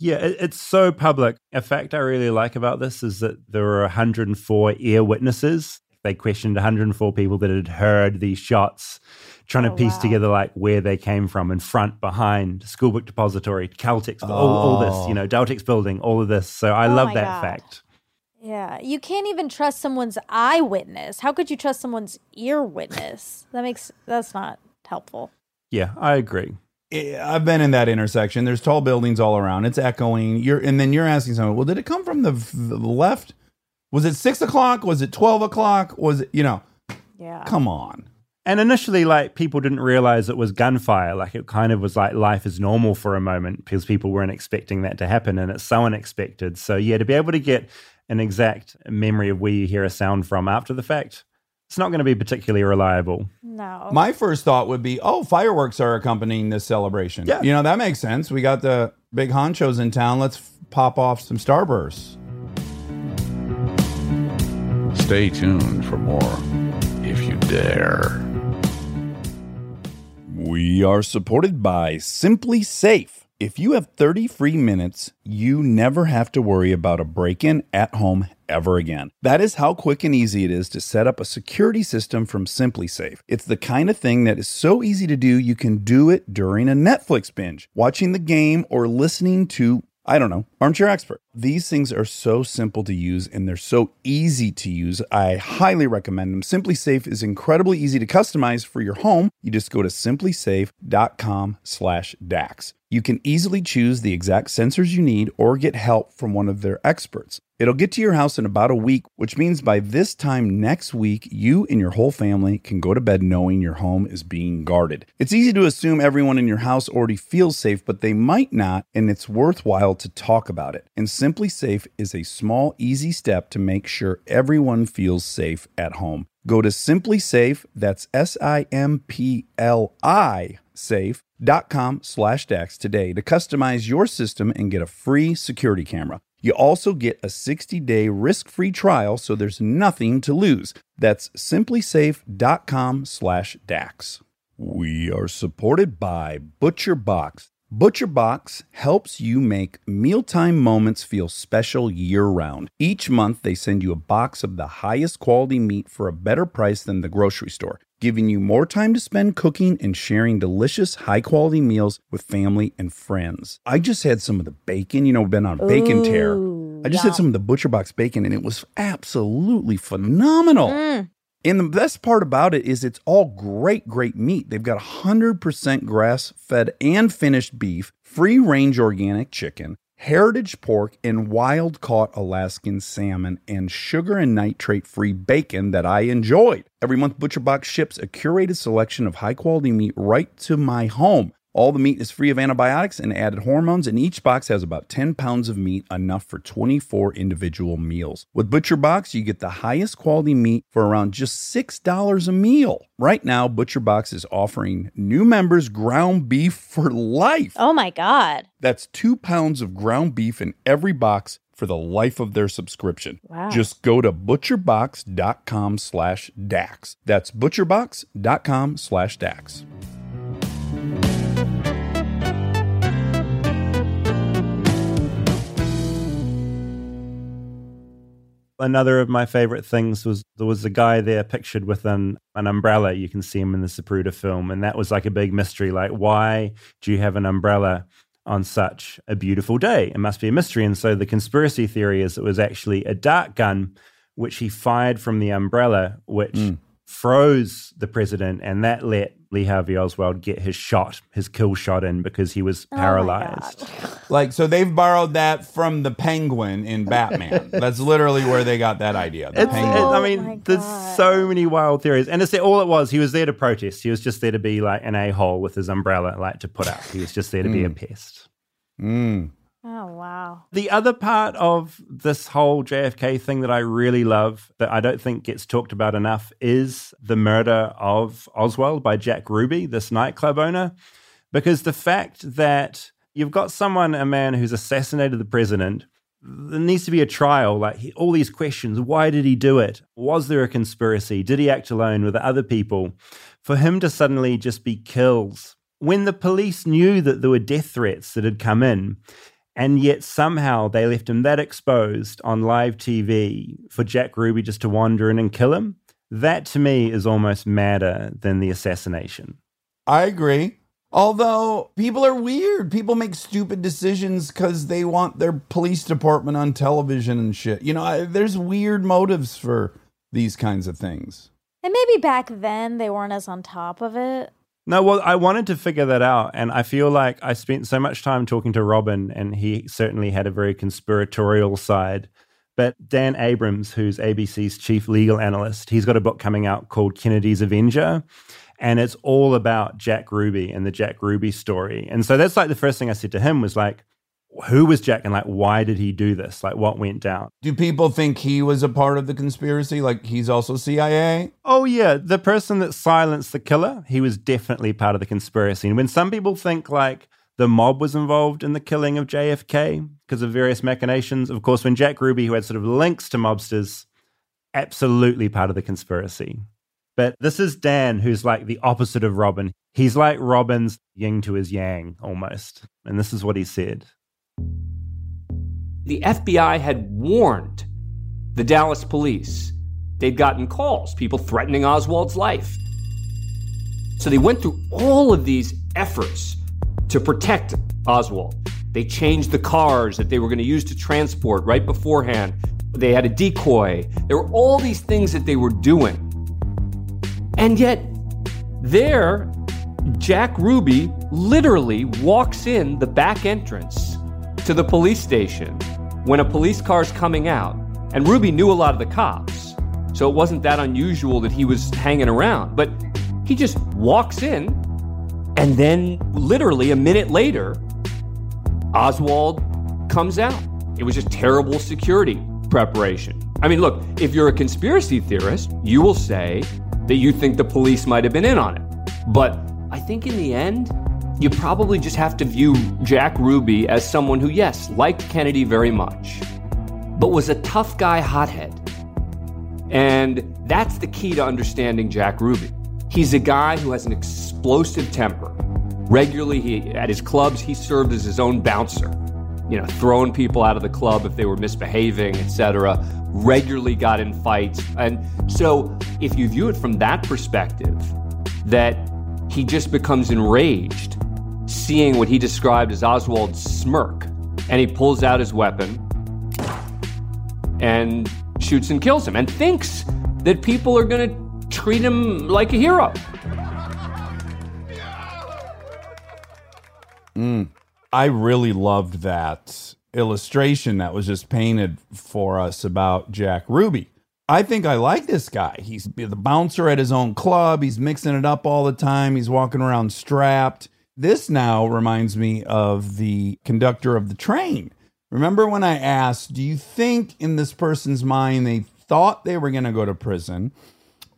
Yeah, it's so public. A fact I really like about this is that there were 104 ear witnesses. They questioned 104 people that had heard these shots, trying oh, to piece wow. together like where they came from in front, behind, schoolbook depository, Caltex, oh. all, all, this, you know, oh. Daltex building, all of this. So I oh love that God. fact. Yeah, you can't even trust someone's eyewitness. How could you trust someone's ear witness? That makes that's not helpful. Yeah, I agree. I've been in that intersection. There's tall buildings all around. It's echoing. You're and then you're asking someone, well, did it come from the, the left? Was it six o'clock? Was it twelve o'clock? Was it you know? Yeah. Come on. And initially, like people didn't realize it was gunfire. Like it kind of was like life is normal for a moment because people weren't expecting that to happen, and it's so unexpected. So yeah, to be able to get an exact memory of where you hear a sound from after the fact, it's not going to be particularly reliable. No. My first thought would be, oh, fireworks are accompanying this celebration. Yeah. You know, that makes sense. We got the big honchos in town. Let's f- pop off some starbursts. Stay tuned for more if you dare. We are supported by SimpliSafe. If you have 30 free minutes, you never have to worry about a break in at home ever again. That is how quick and easy it is to set up a security system from SimpliSafe. It's the kind of thing that is so easy to do, you can do it during a Netflix binge, watching the game, or listening to I don't know, armchair expert. These things are so simple to use and they're so easy to use. I highly recommend them. SimpliSafe is incredibly easy to customize for your home. You just go to simplisafe.com/dax. You can easily choose the exact sensors you need or get help from one of their experts. It'll get to your house in about a week, which means by this time next week, you and your whole family can go to bed knowing your home is being guarded. It's easy to assume everyone in your house already feels safe, but they might not, and it's worthwhile to talk about it. And SimpliSafe is a small, easy step to make sure everyone feels safe at home. Go to SimpliSafe, that's S I M P L I safe.com slash DAX today to customize your system and get a free security camera. You also get a 60-day risk-free trial, so there's nothing to lose. That's simplisafe.com slash DAX. We are supported by Butcher Box. Butcher Box helps you make mealtime moments feel special year round. Each month, they send you a box of the highest quality meat for a better price than the grocery store, giving you more time to spend cooking and sharing delicious, high quality meals with family and friends. I just had some of the bacon, you know, been on a bacon tear. I just had some of the Butcher Box bacon and it was absolutely phenomenal. Mm. And the best part about it is it's all great, great meat. They've got 100% grass fed and finished beef, free range organic chicken, heritage pork, and wild caught Alaskan salmon, and sugar and nitrate free bacon that I enjoyed. Every month, ButcherBox ships a curated selection of high quality meat right to my home. All the meat is free of antibiotics and added hormones, and each box has about 10 pounds of meat, enough for 24 individual meals. With ButcherBox, you get the highest quality meat for around just $6 a meal. Right now, ButcherBox is offering new members ground beef for life. Oh my God. That's two pounds of ground beef in every box for the life of their subscription. Wow. Just go to butcherbox.com slash DAX. That's butcherbox.com slash DAX. Another of my favorite things was there was a guy there pictured with an, an umbrella. You can see him in the Zapruder film. And that was like a big mystery. Like, why do you have an umbrella on such a beautiful day? It must be a mystery. And so the conspiracy theory is it was actually a dart gun, which he fired from the umbrella, which hmm. froze the president. And that let Lee Harvey Oswald get his shot, his kill shot in because he was Oh paralyzed. God. Like, so they've borrowed that from the penguin in Batman. That's literally where they got that idea. The It's, it, penguin. I Oh my mean, there's so many wild theories, and it's all it was. He was there to protest. He was just there to be like an a hole with his umbrella, like to put up. He was just there to be a pest. Mm. Oh wow. The other part of this whole JFK thing that I really love, that I don't think gets talked about enough, is the murder of Oswald by Jack Ruby, this nightclub owner. Because the fact that you've got someone, a man who's assassinated the president, there needs to be a trial. Like he, all these questions why did he do it? Was there a conspiracy? Did he act alone with other people? For him to suddenly just be killed when the police knew that there were death threats that had come in, and yet somehow they left him that exposed on live TV for Jack Ruby just to wander in and kill him. That to me is almost madder than the assassination. I agree. Although people are weird. People make stupid decisions because they want their police department on television and shit. You know, I, there's weird motives for these kinds of things. And maybe back then they weren't as on top of it. No, well, I wanted to figure that out. And I feel like I spent so much time talking to Robin, and he certainly had a very conspiratorial side. But Dan Abrams, who's ABC's chief legal analyst, he's got a book coming out called Kennedy's Avenger. And it's all about Jack Ruby and the Jack Ruby story. And so that's like the first thing I said to him was like, who was Jack and like why did he do this? Like what went down? Do people think he was a part of the conspiracy? Like he's also CIA? Oh yeah, the person that silenced the killer, he was definitely part of the conspiracy. And when some people think like the mob was involved in the killing of JFK because of various machinations, of course, when Jack Ruby, who had sort of links to mobsters, absolutely part of the conspiracy. But this is Dan, who's like the opposite of Robin. He's like Robin's yin to his yang almost. And this is what he said. The FBI had warned the Dallas police. They'd gotten calls, people threatening Oswald's life. So they went through all of these efforts to protect Oswald. They changed the cars that they were going to use to transport right beforehand. They had a decoy. There were all these things that they were doing. And yet, there, Jack Ruby literally walks in the back entrance to the police station when a police car's coming out. And Ruby knew a lot of the cops, so it wasn't that unusual that he was hanging around. But he just walks in, and then literally a minute later, Oswald comes out. It was just terrible security preparation. I mean, look, if you're a conspiracy theorist, you will say that you think the police might have been in on it. But I think in the end, you probably just have to view Jack Ruby as someone who, yes, liked Kennedy very much, but was a tough guy hothead. And that's the key to understanding Jack Ruby. He's a guy who has an explosive temper. Regularly, he, at his clubs, he served as his own bouncer, you know, throwing people out of the club if they were misbehaving, etc. Regularly got in fights. And so, if you view it from that perspective, that he just becomes enraged seeing what he described as Oswald's smirk, and he pulls out his weapon and shoots and kills him, and thinks that people are going to treat him like a hero. Mm. I really loved that illustration that was just painted for us about Jack Ruby. I think I like this guy. He's the bouncer at his own club. He's mixing it up all the time. He's walking around strapped. This now reminds me of the conductor of the train. Remember when I asked, do you think in this person's mind they thought they were going to go to prison,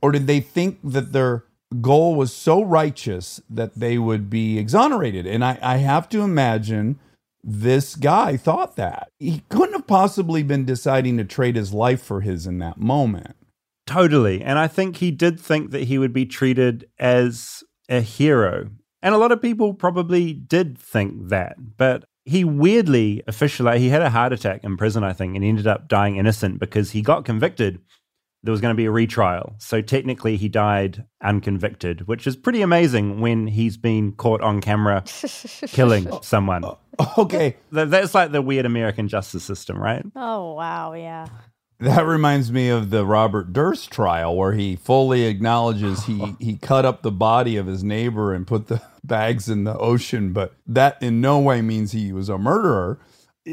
or did they think that their goal was so righteous that they would be exonerated? And I, I have to imagine this guy thought that. He couldn't have possibly been deciding to trade his life for his in that moment. Totally. And I think he did think that he would be treated as a hero. And a lot of people probably did think that. But he weirdly, officially, he had a heart attack in prison, I think, and ended up dying innocent because he got convicted. There was going to be a retrial. So technically, he died unconvicted, which is pretty amazing when he's been caught on camera killing someone. Oh, okay. That's like the weird American justice system, right? Oh, wow. Yeah. That reminds me of the Robert Durst trial where he fully acknowledges he, he cut up the body of his neighbor and put the bags in the ocean, but that in no way means he was a murderer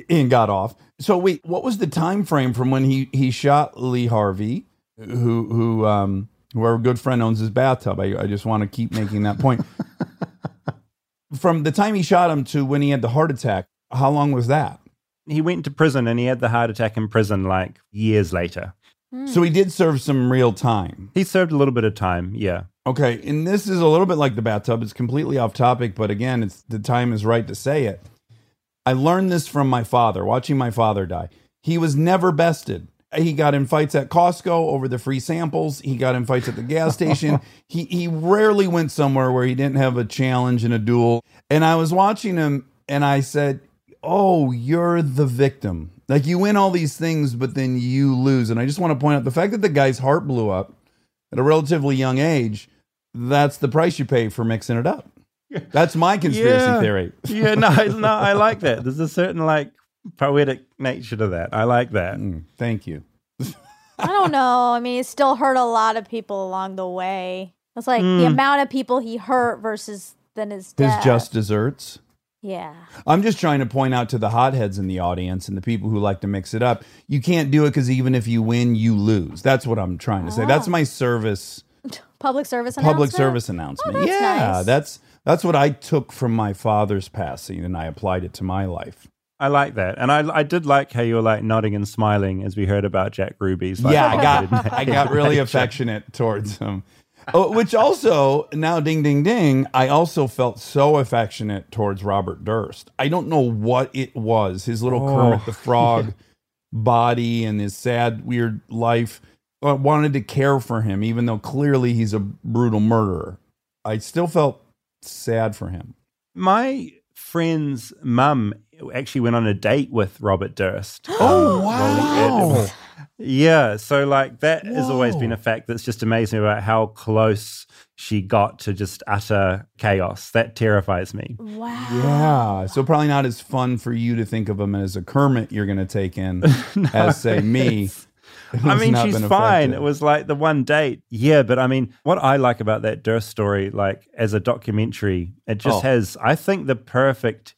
and got off. So wait, what was the time frame from when he, he shot Lee Harvey, who who um who our good friend owns his bathtub? I, I just want to keep making that point. from the time he shot him to when he had the heart attack, how long was that? He went to prison and he had the heart attack in prison like years later. So he hmm. did serve some real time. He served a little bit of time, yeah. Okay, and this is a little bit like the bathtub. It's completely off topic, but again, it's the time is right to say it. I learned this from my father, watching my father die. He was never bested. He got in fights at Costco over the free samples. He got in fights at the gas station. he he rarely went somewhere where he didn't have a challenge and a duel. And I was watching him and I said, "Oh, you're the victim. Like you win all these things but then you lose." And I just want to point out the fact that the guy's heart blew up at a relatively young age, that's the price you pay for mixing it up. That's my conspiracy Yeah. theory. yeah, no, I, no, I like that. There's a certain like poetic nature to that. I like that. Mm, thank you. I don't know. I mean, he still hurt a lot of people along the way. It's like the Mm. amount of people he hurt versus then his His just desserts. Yeah. I'm just trying to point out to the hotheads in the audience and the people who like to mix it up. You can't do it because even if you win, you lose. That's what I'm trying to say. That's oh. my service, Public service public announcement? service announcement. Oh, that's yeah, nice. that's that's what I took from my father's passing and I applied it to my life. I like that, and I I did like how you were like nodding and smiling as we heard about Jack Ruby's. Like, yeah, I got I got really affectionate towards him. Oh, which also now ding ding ding, I also felt so affectionate towards Robert Durst. I don't know what it was. His little Oh. Kermit the Frog body and his sad weird life. I wanted to care for him even though clearly he's a brutal murderer. I still felt sad for him. My friend's mum actually went on a date with Robert Durst. Oh, wow. Rolling Ed. Yeah, so like that has always been a fact that's just amazing about how close she got to just utter chaos. That terrifies me. Wow. Yeah. So probably not as fun for you to think of him as a Kermit you're going to take in as say me. I mean, she's fine. affected. It was like the one date. Yeah, but I mean, what I like about that Durst story, like as a documentary, it just Oh. has, I think, the perfect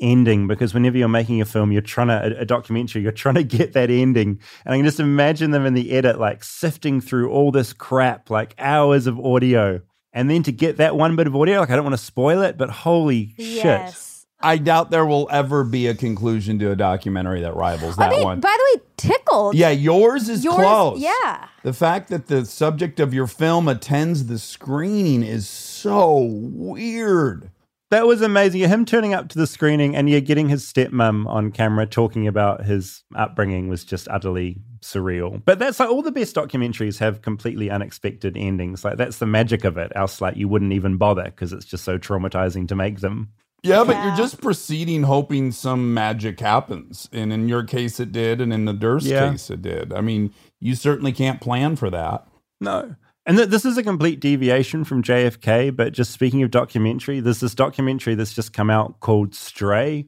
ending because whenever you're making a film, you're trying to, a, a documentary, you're trying to get that ending. And I can just imagine them in the edit, like sifting through all this crap, like hours of audio. And then to get that one bit of audio, like I don't want to spoil it, but holy shit. I doubt there will ever be a conclusion to a documentary that rivals I that mean, one. by the way, tickled. yeah, yours is Yours, close. yeah. The fact that the subject of your film attends the screening is so weird. That was amazing. Him turning up to the screening and yeah, getting his stepmom on camera talking about his upbringing was just utterly surreal. But that's like all the best documentaries have completely unexpected endings. Like that's the magic of it. Else, like you wouldn't even bother because it's just so traumatizing to make them. Yeah, but you're just proceeding hoping some magic happens. And in your case, it did. And in the Durst Yeah. case, it did. I mean, you certainly can't plan for that. No. And th- this is a complete deviation from JFK, but just speaking of documentary, there's this documentary that's just come out called Stray.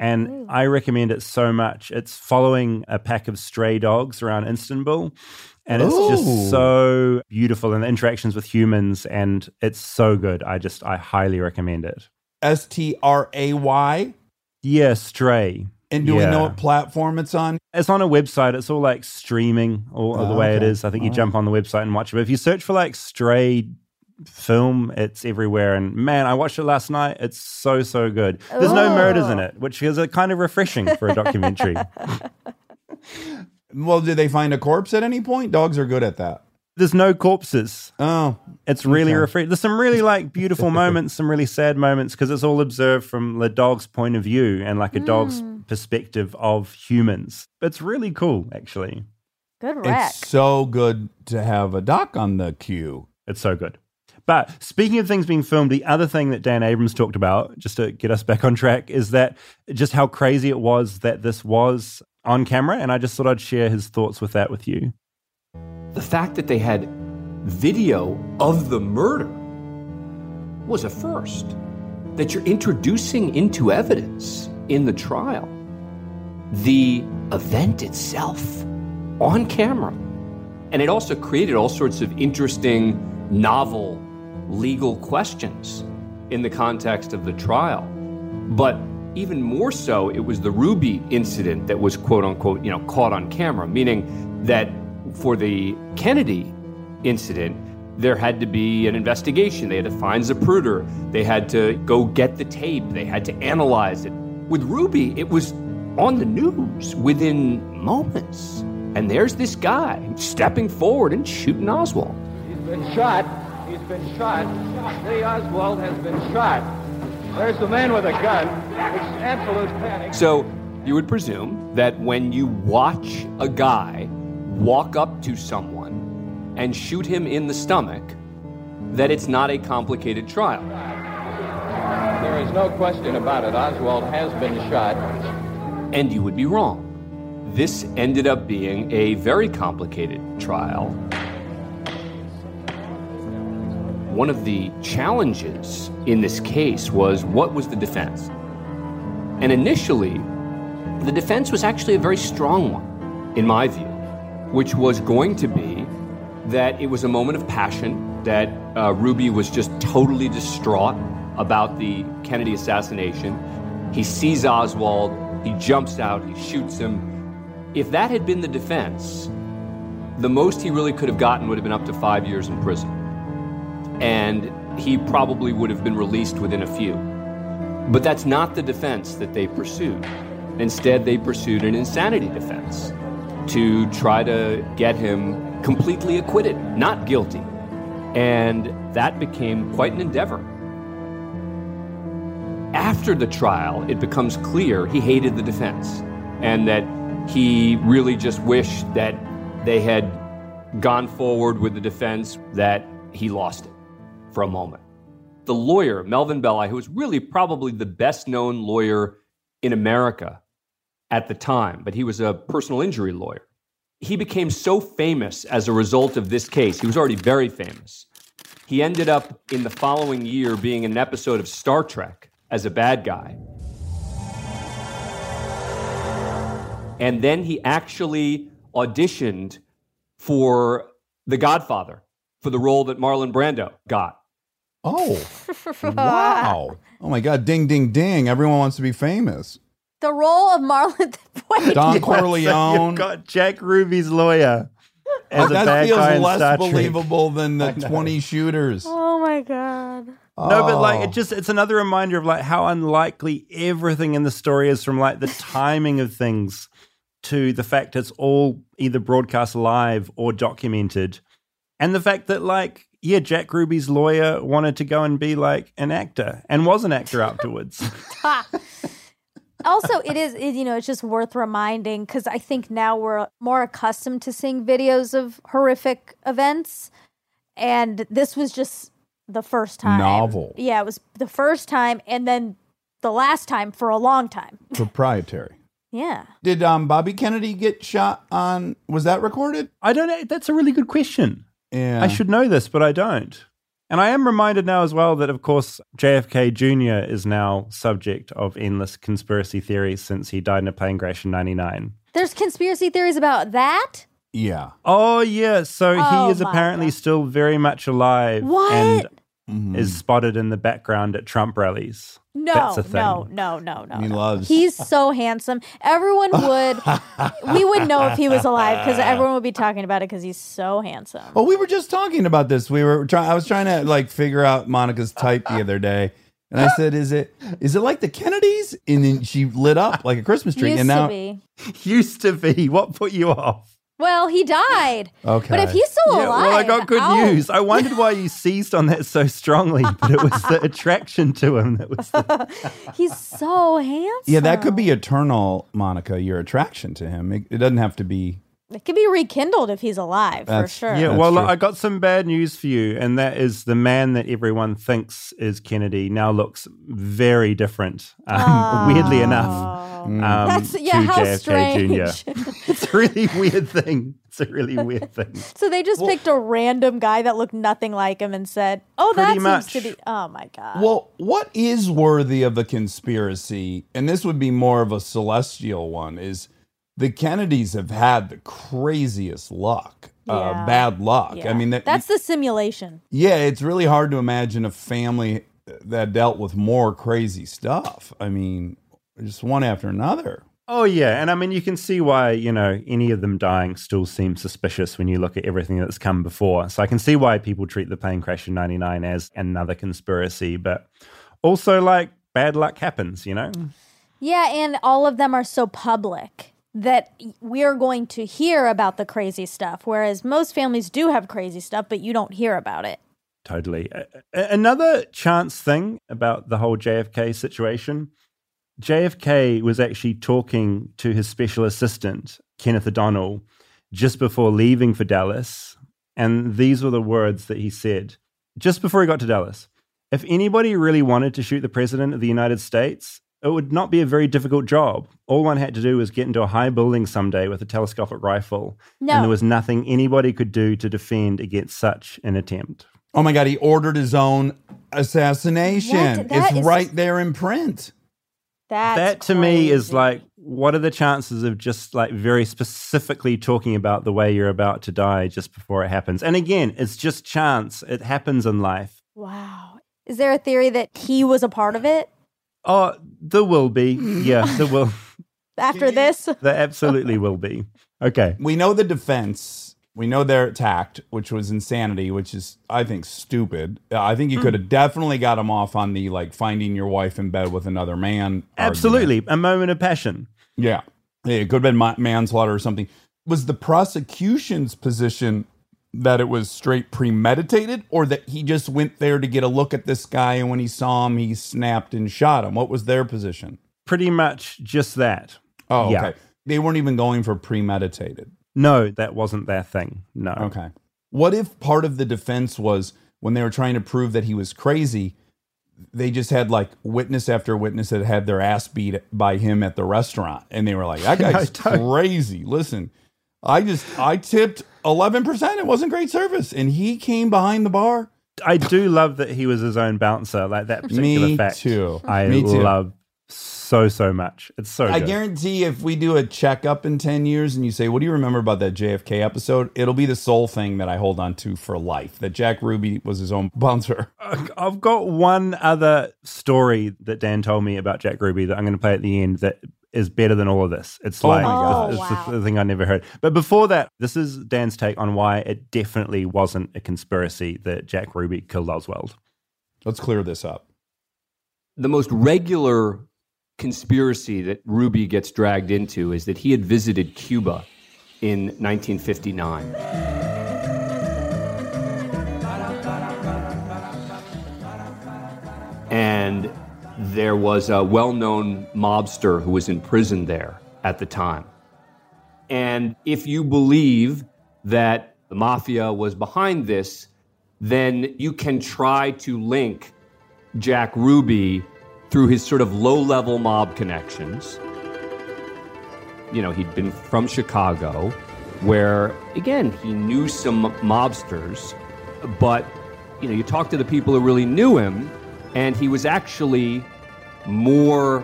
And I recommend it so much. It's following a pack of stray dogs around Istanbul. And it's Ooh. just so beautiful and the interactions with humans. And it's so good. I just, I highly recommend it. S T R A Y. Yeah, Stray. And do we know what platform it's on? It's on a website. It's all like streaming, all Oh, the ah, way it okay. is. I think you All jump on the website and watch it. But if you search for like stray film, it's everywhere. And man, I watched it last night. It's so so good. There's no murders in it, which is a kind of refreshing for a documentary. Well, did they find a corpse at any point? Dogs are good at that. There's no corpses. Oh, It's really Okay. refreshing. There's some really like beautiful moments, some really sad moments because it's all observed from the dog's point of view and like a dog's hmm. perspective of humans. It's really cool, actually. Good wreck. it's so good to have a doc on the queue. It's so good. But speaking of things being filmed, the other thing that Dan Abrams talked about, just to get us back on track, is that just how crazy it was that this was on camera. And I just thought I'd share his thoughts with that with you. The fact that they had video of the murder was a first. That you're introducing into evidence in the trial the event itself on camera. And it also created all sorts of interesting, novel legal questions in the context of the trial. But even more so, it was the Ruby incident that was quote unquote, you know, caught on camera, meaning that for the Kennedy incident, there had to be an investigation. They had to find Zapruder. They had to go get the tape. They had to analyze it. With Ruby, it was on the news within moments. And there's this guy stepping forward and shooting Oswald. He's been shot. He's been shot. Lee Oswald has been shot. There's the man with a gun. It's absolute panic. So you would presume that when you watch a guy walk up to someone and shoot him in the stomach, that it's not a complicated trial. There is no question about it. Oswald has been shot. And you would be wrong. This ended up being a very complicated trial. One of the challenges in this case was what was the defense? And initially, the defense was actually a very strong one, in my view, which was going to be that it was a moment of passion, that uh, Ruby was just totally distraught about the Kennedy assassination. He sees Oswald, he jumps out, he shoots him. If that had been the defense, the most he really could have gotten would have been up to five years in prison. And he probably would have been released within a few. But that's not the defense that they pursued. Instead, they pursued an insanity defense to try to get him completely acquitted, not guilty. And that became quite an endeavor. After the trial, it becomes clear he hated the defense and that he really just wished that they had gone forward with the defense, that he lost it for a moment. The lawyer, Melvin Belli, who was really probably the best known lawyer in America at the time, but he was a personal injury lawyer. He became so famous as a result of this case. He was already very famous. He ended up in the following year being in an episode of Star Trek as a bad guy. And then he actually auditioned for The Godfather for the role that Marlon Brando got. Oh, wow. Oh my God. Ding, ding, ding. Everyone wants to be famous. The role of Marlon. Wait, Don So Corleone. you've got Jack Ruby's lawyer as a that bad feels guy less Star believable than the 20 shooters. Oh my god. No, but like Oh. it just it's another reminder of like how unlikely everything in the story is from like the timing of things to the fact it's all either broadcast live or documented. And the fact that like yeah, Jack Ruby's lawyer wanted to go and be like an actor and was an actor afterwards. Ha. also, it is, it, you know, it's just worth reminding because I think now we're more accustomed to seeing videos of horrific events. And this was just the first time. Novel. Yeah, it was the first time and then the last time for a long time. Proprietary. Yeah. Did um, Bobby Kennedy get shot on? Was that recorded? I don't know. That's a really good question. Yeah. I should know this, but I don't. And I am reminded now as well that, of course, JFK Jr. is now subject of endless conspiracy theories since he died in a plane crash in 99. There's conspiracy theories about that. Yeah. Oh, yeah. So Oh he is my apparently still very much alive What? and Mhm. is spotted in the background at Trump rallies. No, That's a thing. no, no, no, no. He no. loves- He's so handsome. Everyone would. we would know if he was alive because everyone would be talking about it because he's so handsome. Well, we were just talking about this. We were trying. I was trying to like figure out Monica's type the other day, and I said, "Is it is it like the Kennedys?" And then she lit up like a Christmas tree. Used and now, to be. Used to be. What put you off? Well, he died. Okay. But if he's still Yeah, alive, well, I got good ouch. news. I wondered why you seized on that so strongly, but it was the attraction to him that was the He's so handsome. yeah, that could be eternal, Monica. Your attraction to him. It, it doesn't have to be. It could be rekindled if he's alive for sure. Yeah, That's well, true. I got some bad news for you, and that is the man that everyone thinks is Kennedy now looks very different. Um, weirdly enough, um, That's yeah. to How JFK strange. Jr. It's a really weird thing. It's a really weird thing. so they just picked a random guy that looked nothing like him and said, "Oh, that seems much. to be." Oh my god. Well, what is worthy of a conspiracy, and this would be more of a celestial one, is the Kennedys have had the craziest luck, Yeah. uh, bad luck. Yeah. I mean, that, that's the simulation. Yeah, it's really hard to imagine a family that dealt with more crazy stuff. I mean, just one after another. Oh yeah, and I mean you can see why you know any of them dying still seems suspicious when you look at everything that's come before. So I can see why people treat the plane crash in '99 as another conspiracy, but also like bad luck happens, you know. Yeah, and all of them are so public that we're going to hear about the crazy stuff, whereas most families do have crazy stuff, but you don't hear about it. Totally. Another chance thing about the whole JFK situation JFK was actually talking to his special assistant, Kenneth O'Donnell, just before leaving for Dallas. And these were the words that he said just before he got to Dallas. If anybody really wanted to shoot the president of the United States, it would not be a very difficult job. All one had to do was get into a high building someday with a telescopic rifle. No. And there was nothing anybody could do to defend against such an attempt. Oh my God, he ordered his own assassination. What? It's is- right there in print. That's that to me is like what are the chances of just like very specifically talking about the way you're about to die just before it happens and again it's just chance it happens in life wow. Is there a theory that he was a part of it oh there will be hmm. yeah there will after this? there absolutely will be okay We know the defense. We know they're attacked, which was insanity, which is, I think, stupid. I think you hmm. could have definitely got him off on the like finding your wife in bed with another man. argument. absolutely a moment of passion Yeah. Yeah, It could have been ma- manslaughter or something. Was the prosecution's position that it was straight premeditated or that he just went there to get a look at this guy and when he saw him, he snapped and shot him? What was their position? Pretty much just that. Oh, Yeah. okay. They weren't even going for premeditated. No, that wasn't their thing. No. Okay. What if part of the defense was when they were trying to prove that he was crazy, they just had like witness after witness that had their ass beat by him at the restaurant. And they were like, that guy's crazy. Listen, I just, I tipped 11%. It wasn't great service. And he came behind the bar. I do love that he was his own bouncer. Like that particular Me fact. too. I Me too. love so so much. It's so I good. guarantee if we do a checkup in 10 years and you say, What do you remember about that JFK episode? It'll be the sole thing that I hold on to for life that Jack Ruby was his own bouncer. I've got one other story that Dan told me about Jack Ruby that I'm going to play at the end that is better than all of this. It's Oh like my uh, it's the- wow. the thing I never heard. But before that, this is Dan's take on why it definitely wasn't a conspiracy that Jack Ruby killed Oswald. Let's clear this up. the most regular conspiracy that Ruby gets dragged into is that he had visited Cuba in 1959. And there was a well known mobster who was in prison there at the time. And if you believe that the mafia was behind this, then you can try to link Jack Ruby through his sort of low level mob connections. You know, he'd been from Chicago, where, again, he knew some mobsters, but, you know, you talk to the people who really knew him, and he was actually more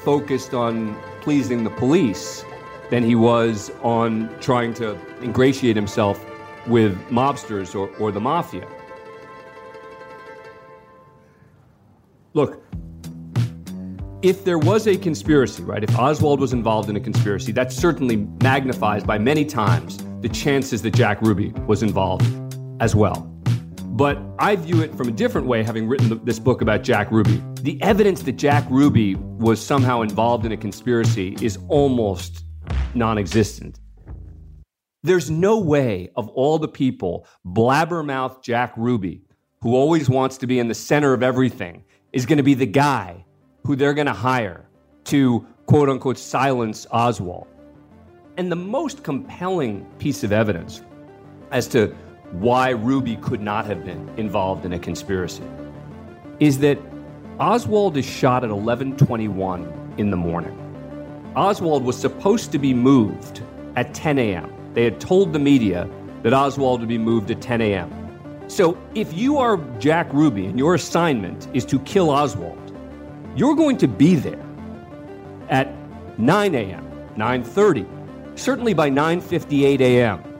focused on pleasing the police than he was on trying to ingratiate himself with mobsters or, or the mafia. Look, if there was a conspiracy, right, if Oswald was involved in a conspiracy, that certainly magnifies by many times the chances that Jack Ruby was involved as well. But I view it from a different way, having written th- this book about Jack Ruby. The evidence that Jack Ruby was somehow involved in a conspiracy is almost non existent. There's no way of all the people, blabbermouth Jack Ruby, who always wants to be in the center of everything, is going to be the guy who they're going to hire to quote unquote silence Oswald. And the most compelling piece of evidence as to why Ruby could not have been involved in a conspiracy is that Oswald is shot at 11:21 in the morning. Oswald was supposed to be moved at 10 a.m. They had told the media that Oswald would be moved at 10 a.m. So if you are Jack Ruby and your assignment is to kill Oswald, you're going to be there at 9 a.m., 9:30, certainly by 9:58 a.m.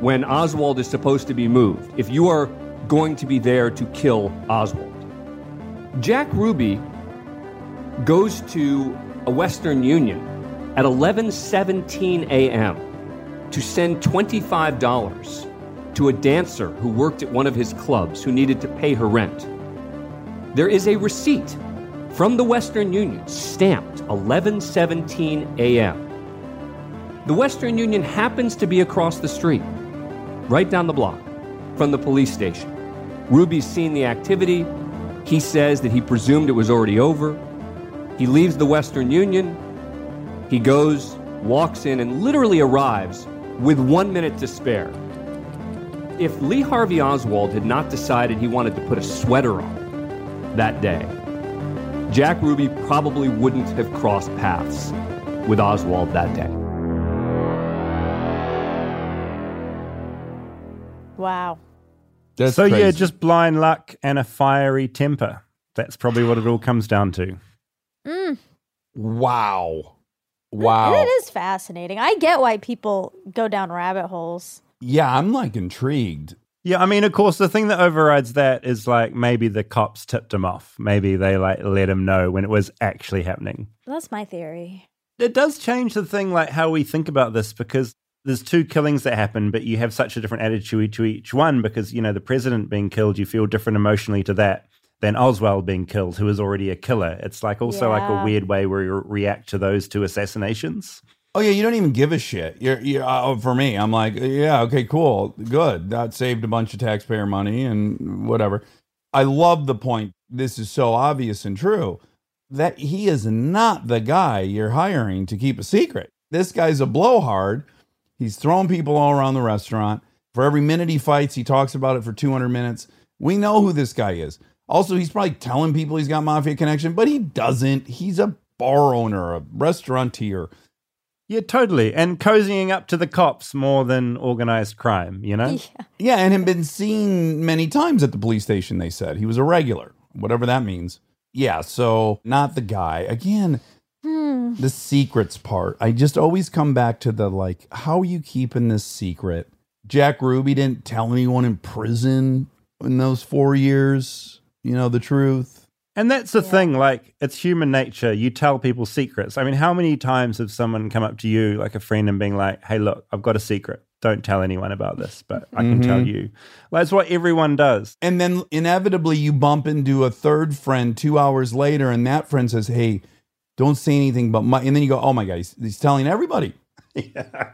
when Oswald is supposed to be moved. If you are going to be there to kill Oswald, Jack Ruby goes to a Western Union at 11:17 a.m. to send $25 to a dancer who worked at one of his clubs who needed to pay her rent. There is a receipt from the Western Union stamped 11:17 a.m. The Western Union happens to be across the street, right down the block from the police station. Ruby's seen the activity. He says that he presumed it was already over. He leaves the Western Union. He goes, walks in, and literally arrives with one minute to spare. If Lee Harvey Oswald had not decided he wanted to put a sweater on that day, Jack Ruby probably wouldn't have crossed paths with Oswald that day. Wow. That's so yeah, just blind luck and a fiery temper. That's probably what it all comes down to. Mm. wow. Wow. It is fascinating. I get why people go down rabbit holes. Yeah, I'm like intrigued. Yeah, I mean, of course, the thing that overrides that is like maybe the cops tipped him off. Maybe they like let him know when it was actually happening. That's my theory. It does change the thing, like how we think about this, because there's two killings that happen, but you have such a different attitude to each one because, you know, the president being killed, you feel different emotionally to that than Oswald being killed, who is already a killer. It's like also like a weird way where you react to those two assassinations. Oh yeah, you don't even give a shit. You're, you're uh, for me. I'm like, yeah, okay, cool, good. That saved a bunch of taxpayer money and whatever. I love the point. This is so obvious and true that he is not the guy you're hiring to keep a secret. This guy's a blowhard. He's throwing people all around the restaurant. For every minute he fights, he talks about it for 200 minutes. We know who this guy is. Also, he's probably telling people he's got mafia connection, but he doesn't. He's a bar owner, a restaurateur. Yeah, totally. And cozying up to the cops more than organized crime, you know? Yeah. Yeah, and had been seen many times at the police station, they said. He was a regular, whatever that means. Yeah, so not the guy. Again, Hmm. the secrets part. I just always come back to the like, how are you keeping this secret? Jack Ruby didn't tell anyone in prison in those four years, you know, the truth. And that's the thing, like, it's human nature. You tell people secrets. I mean, how many times have someone come up to you, like a friend, and being like, hey, look, I've got a secret. Don't tell anyone about this, but I can tell Mhm. you. Well, that's what everyone does. And then inevitably you bump into a third friend two hours later, and that friend says, Hey, don't say anything but my and then you go, Oh my god, he's, he's telling everybody. yeah.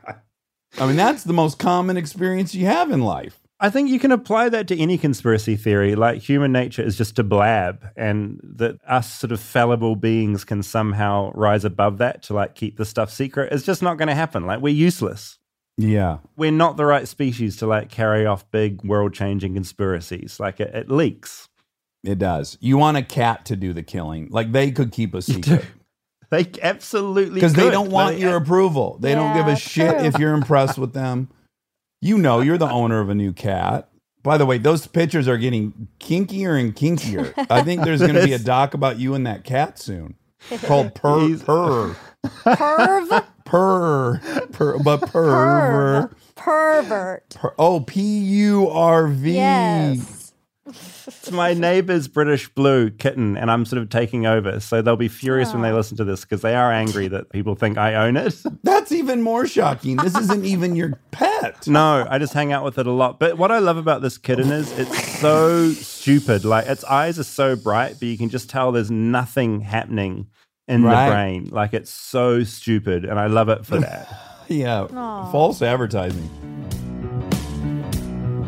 I mean, that's the most common experience you have in life. I think you can apply that to any conspiracy theory. Like human nature is just to blab, and that us sort of fallible beings can somehow rise above that to like keep the stuff secret. It's just not going to happen. Like we're useless. Yeah. We're not the right species to like carry off big world changing conspiracies. Like it, it leaks. It does. You want a cat to do the killing. Like they could keep a secret. They absolutely Because they don't want Like, your approval. They don't give a shit true. if you're impressed with them. You know you're the owner of a new cat. By the way, those pictures are getting kinkier and kinkier. I think there's going to be a doc about you and that cat soon called Purr Purr Perv. Purr Purr but Purr. Perv. Pervert. Purr. Oh, P U R V. Yes. It's my neighbor's British blue kitten, and I'm sort of taking over. So they'll be furious when they ah. listen to this because they are angry that people think I own it. That's even more shocking. This isn't even your pet. No, I just hang out with it a lot. But what I love about this kitten is it's so stupid. Like its eyes are so bright, but you can just tell there's nothing happening in Right. the brain. Like it's so stupid, and I love it for that. Yeah. Aw. False advertising.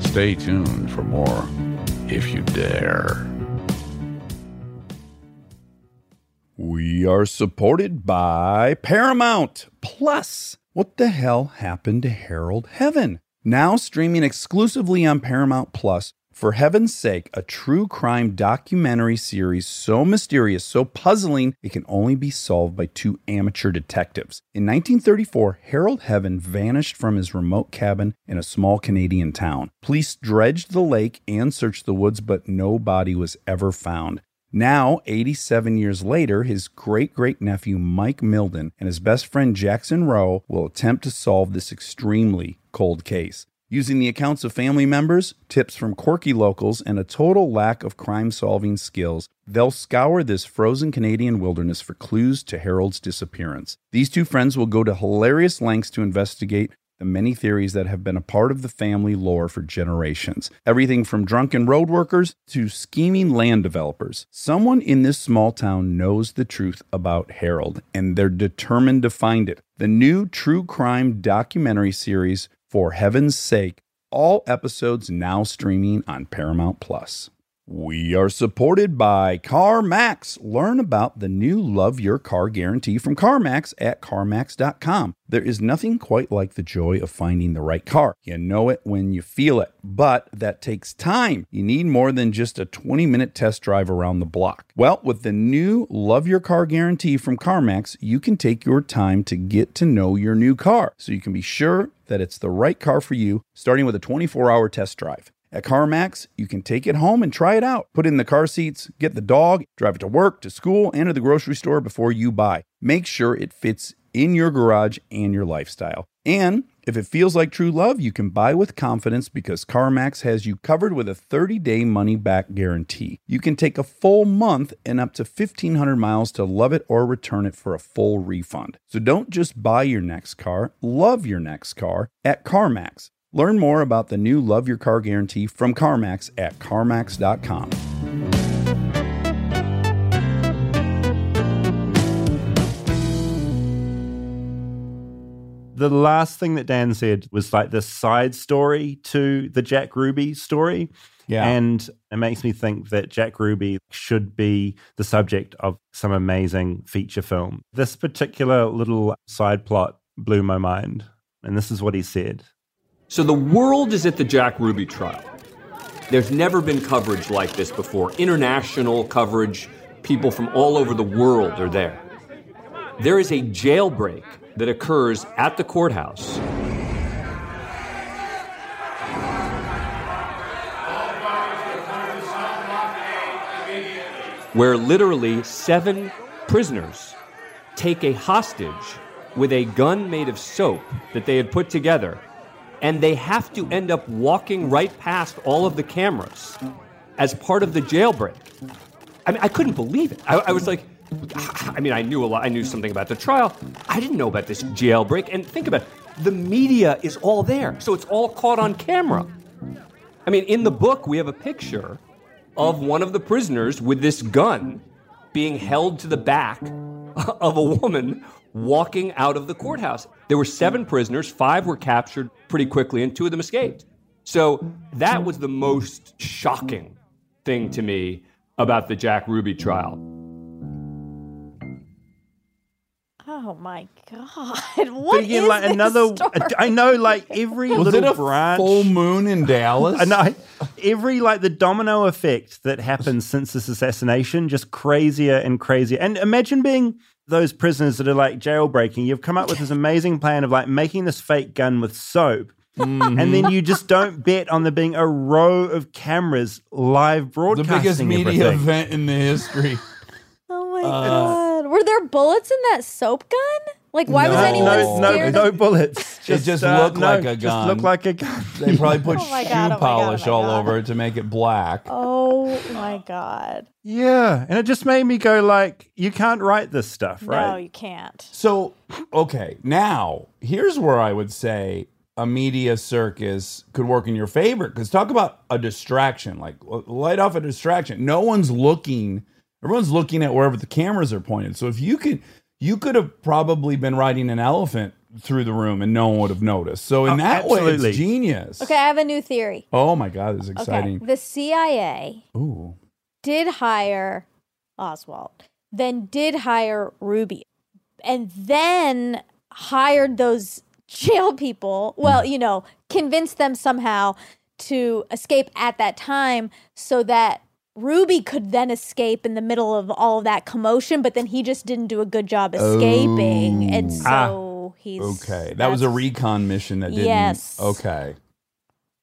Stay tuned for more if you dare. We are supported by Paramount Plus. What the hell happened to Harold Heaven? Now streaming exclusively on Paramount Plus. For heaven's sake, a true crime documentary series so mysterious, so puzzling, it can only be solved by two amateur detectives. In 1934, Harold Heaven vanished from his remote cabin in a small Canadian town. Police dredged the lake and searched the woods, but no body was ever found. Now, 87 years later, his great great nephew Mike Milden and his best friend Jackson Rowe will attempt to solve this extremely cold case. Using the accounts of family members, tips from quirky locals, and a total lack of crime solving skills, they'll scour this frozen Canadian wilderness for clues to Harold's disappearance. These two friends will go to hilarious lengths to investigate the many theories that have been a part of the family lore for generations. Everything from drunken road workers to scheming land developers. Someone in this small town knows the truth about Harold, and they're determined to find it. The new true crime documentary series, For Heaven's Sake, all episodes now streaming on Paramount Plus. We are supported by CarMax. Learn about the new Love Your Car guarantee from CarMax at CarMax.com. There is nothing quite like the joy of finding the right car. You know it when you feel it, but that takes time. You need more than just a 20 minute test drive around the block. Well, with the new Love Your Car guarantee from CarMax, you can take your time to get to know your new car so you can be sure that it's the right car for you, starting with a 24 hour test drive. At CarMax, you can take it home and try it out. Put in the car seats, get the dog, drive it to work, to school, and to the grocery store before you buy. Make sure it fits in your garage and your lifestyle. And if it feels like true love, you can buy with confidence because CarMax has you covered with a 30 day money back guarantee. You can take a full month and up to 1,500 miles to love it or return it for a full refund. So don't just buy your next car, love your next car at CarMax. Learn more about the new Love Your Car Guarantee from CarMax at CarMax.com. The last thing that Dan said was like the side story to the Jack Ruby story. Yeah. And it makes me think that Jack Ruby should be the subject of some amazing feature film. This particular little side plot blew my mind. And this is what he said so the world is at the Jack Ruby trial. There's never been coverage like this before. International coverage, people from all over the world are there. There is a jailbreak that occurs at the courthouse. Where literally seven prisoners take a hostage with a gun made of soap that they had put together, and they have to end up walking right past all of the cameras as part of the jailbreak. I mean, I couldn't believe it. I, I was like, I mean, I knew a lot. I knew something about the trial. I didn't know about this jailbreak. And think about it the media is all there, so it's all caught on camera. I mean, in the book, we have a picture of one of the prisoners with this gun being held to the back of a woman walking out of the courthouse. There were seven prisoners, five were captured pretty quickly, and two of them escaped. So that was the most shocking thing to me about the Jack Ruby trial. Oh my god! But What again, is like this another, story? I know, like every Was little it a branch. full moon in Dallas? I know every like the domino effect that happens since this assassination, just crazier and crazier. And imagine being those prisoners that are like jailbreaking. You've come up with this amazing plan of like making this fake gun with soap. Mm-hmm. And then you just don't bet on there being a row of cameras live broadcasting. the biggest media everything. event in the history. Oh my Uh, god! Were there bullets in that soap gun? Like, why was No. anyone no, no, scared? no of- bullets. It just uh, looked no, like a gun. Just looked gun. like a gun. They probably put Oh my shoe God, oh my God, oh polish my all God. over it to make it black. Oh my god! Yeah, and it just made me go like, you can't write this stuff, right? No, right? you can't. So, okay, now here's where I would say a media circus could work in your favor because talk about a distraction, like l- light off a distraction. No one's looking, everyone's looking at wherever the cameras are pointed. So if you could, you could have probably been riding an elephant through the room and no one would have noticed. So in Oh, that way, absolutely. it's genius. Okay, I have a new theory. Oh my God, this is exciting. Okay, the CIA Ooh. did hire Oswald, then did hire Ruby, and then hired those jail people. Well, you know, convinced them somehow to escape at that time so that Ruby could then escape in the middle of all of that commotion, but then he just didn't do a good job escaping. Oh. And ah. so he's Okay. That was a recon mission that didn't. Yes. Okay.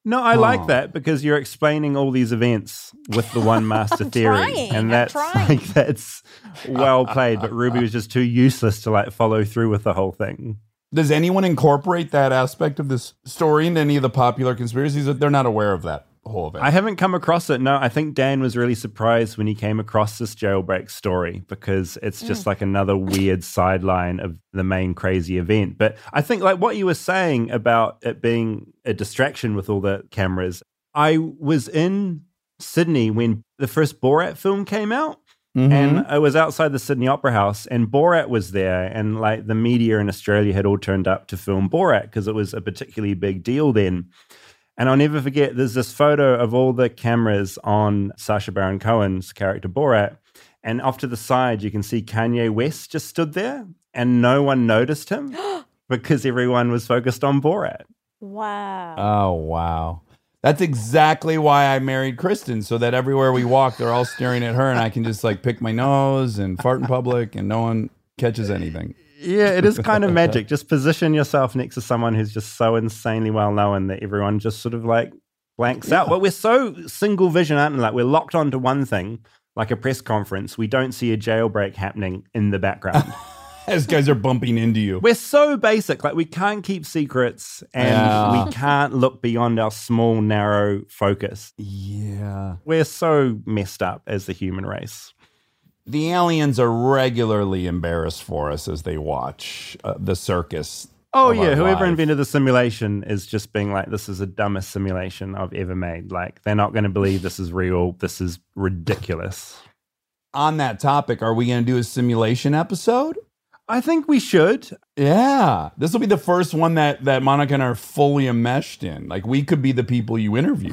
No, I Huh. like that because you're explaining all these events with the one master theory, trying, I'm and that's trying. like that's well played. But Ruby was just too useless to like follow through with the whole thing. Does anyone incorporate that aspect of this story into any of the popular conspiracies? That they're not aware of that whole event. I haven't come across it. No, I think Dan was really surprised when he came across this jailbreak story because it's just like another weird sideline of the main crazy event. But I think like what you were saying about it being a distraction with all the cameras. I was in Sydney when the first Borat film came out. Mm-hmm. And I was outside the Sydney Opera House, and Borat was there, and like the media in Australia had all turned up to film Borat because it was a particularly big deal then. And I'll never forget, there's this photo of all the cameras on Sacha Baron Cohen's character Borat. And off to the side, you can see Kanye West just stood there, and no one noticed him because everyone was focused on Borat. Wow. oh wow, that's exactly why I married Kristen, so that everywhere we walk, they're all staring at her, and I can just like pick my nose and fart in public, and no one catches anything. Yeah, it is kind of magic. Just position yourself next to someone who's just so insanely well known that everyone just sort of like blanks out. But we're so single vision, aren't we? Like we're locked onto one thing, like a press conference. We don't see a jailbreak happening in the background. As guys are bumping into you. we're so basic. Like we can't keep secrets and Yeah. we can't look beyond our small, narrow focus. Yeah. We're so messed up as the human race. The aliens are regularly embarrassed for us as they watch uh, the circus. Oh yeah, whoever life. invented the simulation is just being like, this is the dumbest simulation I've ever made. Like they're not going to believe this is real. This is ridiculous. On that topic, are we going to do a simulation episode? I think we should. Yeah, this will be the first one that that Monica and I are fully enmeshed in. Like we could be the people you interview.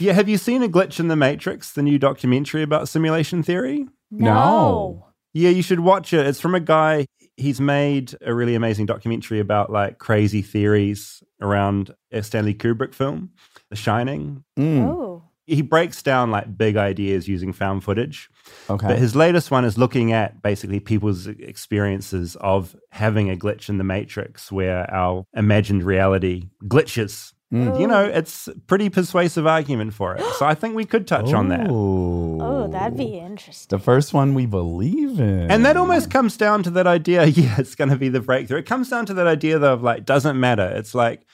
Yeah, have you seen A Glitch in the Matrix, the new documentary about simulation theory? No. Yeah, you should watch it. It's from a guy, he's made a really amazing documentary about like crazy theories around a Stanley Kubrick film, The Shining. Mm. Oh. He breaks down like big ideas using found footage. Okay. But his latest one is looking at basically people's experiences of having a glitch in the matrix where our imagined reality glitches. Mm. You know, it's pretty persuasive argument for it. So I think we could touch on that. Oh, that'd be interesting. The first one we believe in. And that almost comes down to that idea. Yeah, it's going to be the breakthrough. It comes down to that idea, though, of like, doesn't matter. It's like,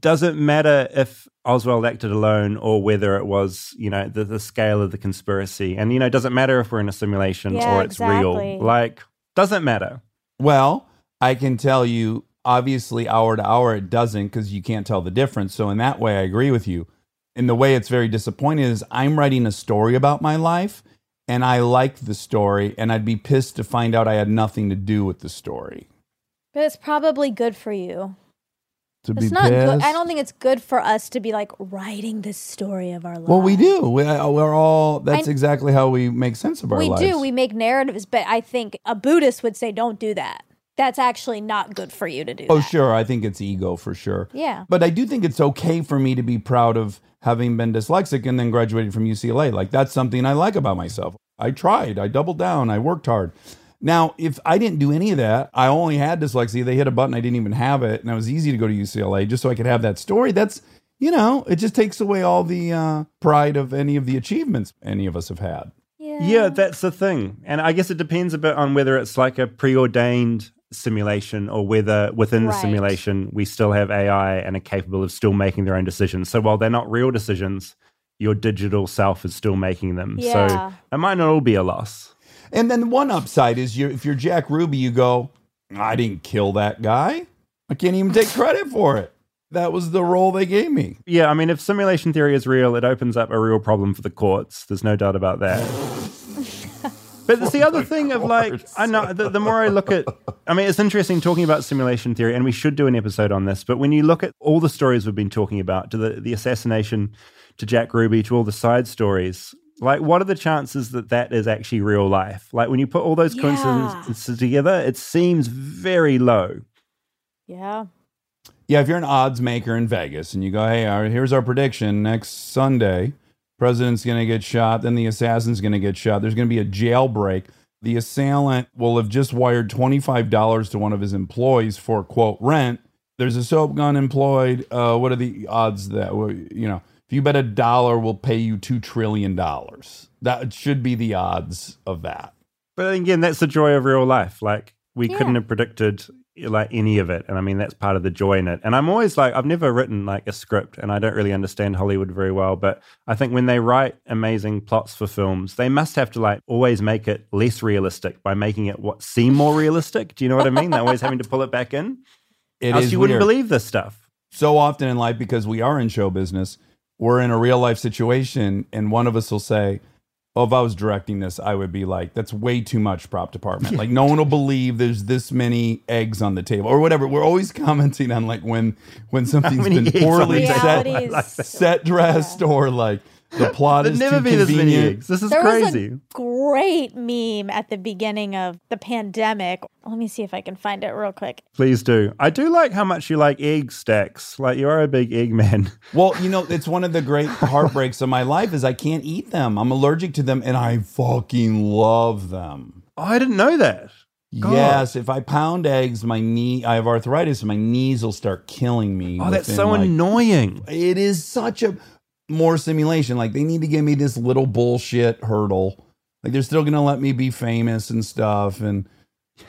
doesn't matter if Oswald acted alone or whether it was, you know, the, the scale of the conspiracy. And, you know, doesn't matter if we're in a simulation Yeah, or it's exactly. real. Like, doesn't matter. Well, I can tell you, obviously, hour to hour, it doesn't because you can't tell the difference. So, in that way, I agree with you. In the way it's very disappointing is I'm writing a story about my life and I like the story, and I'd be pissed to find out I had nothing to do with the story. But it's probably good for you. To It's be not good. pissed. I don't think it's good for us to be like writing this story of our lives. Well, we do. We, uh, we're all. That's I- exactly how we make sense of our we lives. We do. We make narratives, but I think a Buddhist would say, "Don't do that. That's actually not good for you to do." Oh, that. sure. I think it's ego for sure. Yeah. But I do think it's okay for me to be proud of having been dyslexic and then graduated from UCLA. Like, that's something I like about myself. I tried, I doubled down, I worked hard. Now, if I didn't do any of that, I only had dyslexia, they hit a button, I didn't even have it, and it was easy to go to UCLA just so I could have that story. That's, you know, it just takes away all the uh, pride of any of the achievements any of us have had. Yeah, that's the thing. And I guess it depends a bit on whether it's like a preordained simulation or whether within the simulation we still have AI and are capable of still making their own decisions. So while they're not real decisions, your digital self is still making them. Yeah. So it might not all be a loss. And then one upside is you if you're Jack Ruby, you go, I didn't kill that guy. I can't even take credit for it. That was the role they gave me. Yeah, I mean, if simulation theory is real, it opens up a real problem for the courts. There's no doubt about that. But it's the other thing of like, I know the, the more I look at, I mean, it's interesting talking about simulation theory, and we should do an episode on this. But when you look at all the stories we've been talking about, to the, the assassination, to Jack Ruby, to all the side stories, like, what are the chances that that is actually real life? Like, when you put all those Yeah. coincidences together, it seems very low. Yeah. Yeah, if you're an odds maker in Vegas and you go, hey, uh, here's our prediction next Sunday, president's going to get shot, then the assassin's going to get shot. There's going to be a jailbreak. The assailant will have just wired $25 to one of his employees for, quote, rent. There's a soap gun employed. Uh, what are the odds that, well, you know, if you bet a dollar, we'll pay you $2 trillion. That should be the odds of that. But again, that's the joy of real life. Like we Yeah. couldn't have predicted like any of it, and I mean that's part of the joy in it. And I'm always like, I've never written like a script, and I don't really understand Hollywood very well. But I think when they write amazing plots for films, they must have to like always make it less realistic by making it what seem more realistic. Do you know what I mean? They're always having to pull it back in. It Else is you wouldn't weird. believe this stuff. so often in life because we are in show business we're in a real life situation and one of us will say oh if i was directing this i would be like that's way too much prop department. Like no one will believe there's this many eggs on the table or whatever. We're always commenting on like when when something's been poorly set, set dressed or like the plot There'd is never too be this many convenient. eggs. This is There crazy. was a great meme at the beginning of the pandemic. Let me see if I can find it real quick. Please do. I do like how much you like egg stacks. Like you are a big egg man. Well, you know, it's one of the great heartbreaks of my life is I can't eat them. I'm allergic to them and I fucking love them. Oh, I didn't know that. God. Yes, if I pound eggs, my knee, I have arthritis and my knees will start killing me. Oh, that's so like- annoying. It is such a more simulation. Like they need to give me this little bullshit hurdle. Like they're still gonna let me be famous and stuff and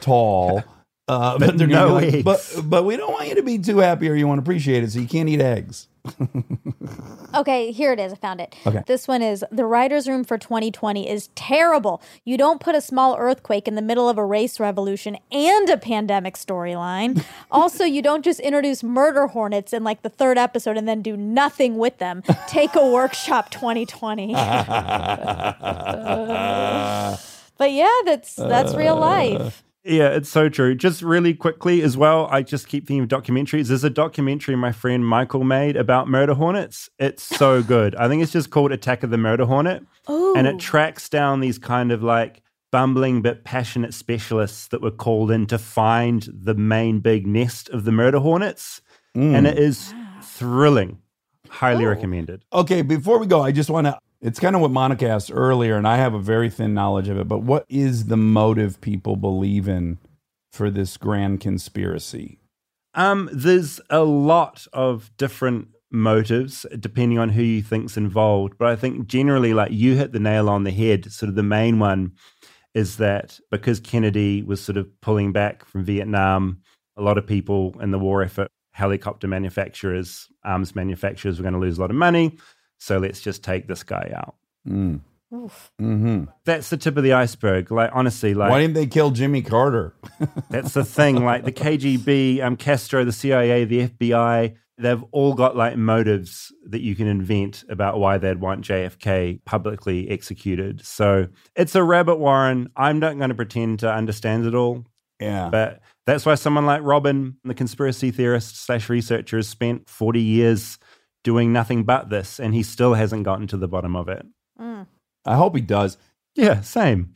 tall. Uh, But they're no gonna like, but but we don't want you to be too happy or you want to appreciate it, so you can't eat eggs. Okay, here it is. I found it. Okay. This one is the writer's room for 2020 is terrible. You don't put a small earthquake in the middle of a race revolution and a pandemic storyline. also, you don't just introduce murder hornets in like the third episode and then do nothing with them. Take a workshop 2020. but yeah, that's that's real uh, life. Yeah, it's so true. Just really quickly as well, I just keep thinking of documentaries. There's a documentary my friend Michael made about murder hornets. It's so good. I think it's just called Attack of the Murder Hornet. Ooh. And it oh. tracks down these kind of like bumbling but passionate specialists that were called in to find the main big nest of the murder hornets. And it mm. is thrilling. Highly oh. recommended. Okay, before we go, I just want to. It's kind of what Monica asked earlier, and I have a very thin knowledge of it. But what is the motive people believe in for this grand conspiracy? Um, there's a lot of different motives depending on who you think's involved. But I think generally, like you hit the nail on the head. Sort of the main one is that because Kennedy was sort of pulling back from Vietnam, a lot of people in the war effort, helicopter manufacturers, arms manufacturers, were going to lose a lot of money. So let's just take this guy out. Mm. Oof. hmm That's the tip of the iceberg. Like honestly, like Why didn't they kill Jimmy Carter? That's the thing. Like the KGB, um, Castro, the CIA, the FBI, they've all got like motives that you can invent about why they'd want JFK publicly executed. So it's a rabbit warren. I'm not going to pretend to understand it all, yeah. but that's why someone like Robin, the conspiracy theorist slash researcher, has spent 40 years doing nothing but this, and he still hasn't gotten to the bottom of it. Mm. I hope he does. Yeah, same.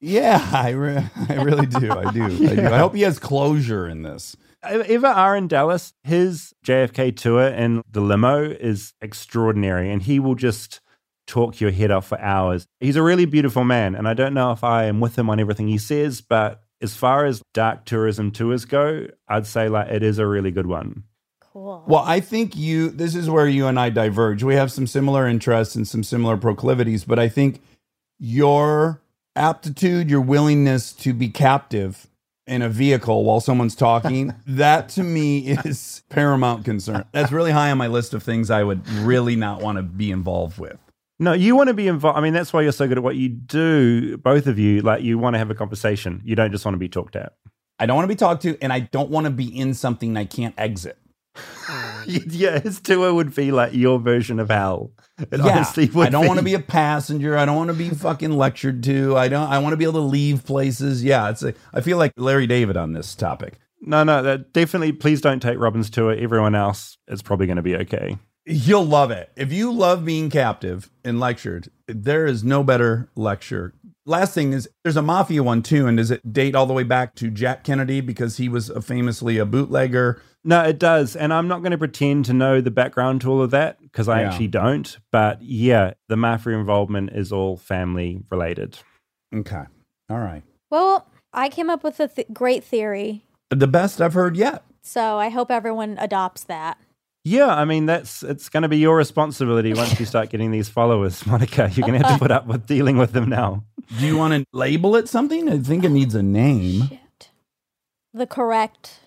Yeah, I, re- I really do. I do. I do. I hope he has closure in this. Eva ever are in Dallas, his JFK tour in the limo is extraordinary, and he will just talk your head off for hours. He's a really beautiful man, and I don't know if I am with him on everything he says, but as far as dark tourism tours go, I'd say like it is a really good one. Cool. Well, I think you, this is where you and I diverge. We have some similar interests and some similar proclivities, but I think your aptitude, your willingness to be captive in a vehicle while someone's talking, that to me is paramount concern. That's really high on my list of things I would really not want to be involved with. No, you want to be involved. I mean, that's why you're so good at what you do, both of you. Like, you want to have a conversation. You don't just want to be talked at. I don't want to be talked to, and I don't want to be in something I can't exit. Yeah, his tour would be like your version of hell. It yeah, honestly would I don't want to be a passenger. I don't want to be fucking lectured to. I don't. I want to be able to leave places. Yeah, it's. A, I feel like Larry David on this topic. No, no, that definitely. Please don't take Robin's tour. Everyone else is probably going to be okay. You'll love it if you love being captive and lectured. There is no better lecture. Last thing is there's a mafia one too, and does it date all the way back to Jack Kennedy because he was a famously a bootlegger? No, it does. And I'm not going to pretend to know the background to all of that because I Yeah. actually don't. But yeah, the mafia involvement is all family related. Okay, all right. Well, I came up with a th- great theory, The best I've heard yet. so I hope everyone adopts that. Yeah, I mean that's it's going to be your responsibility once you start getting these followers, Monica. You're going to have to put up with dealing with them now. Do you want to label it something? I think it needs a name. Shit. The correct.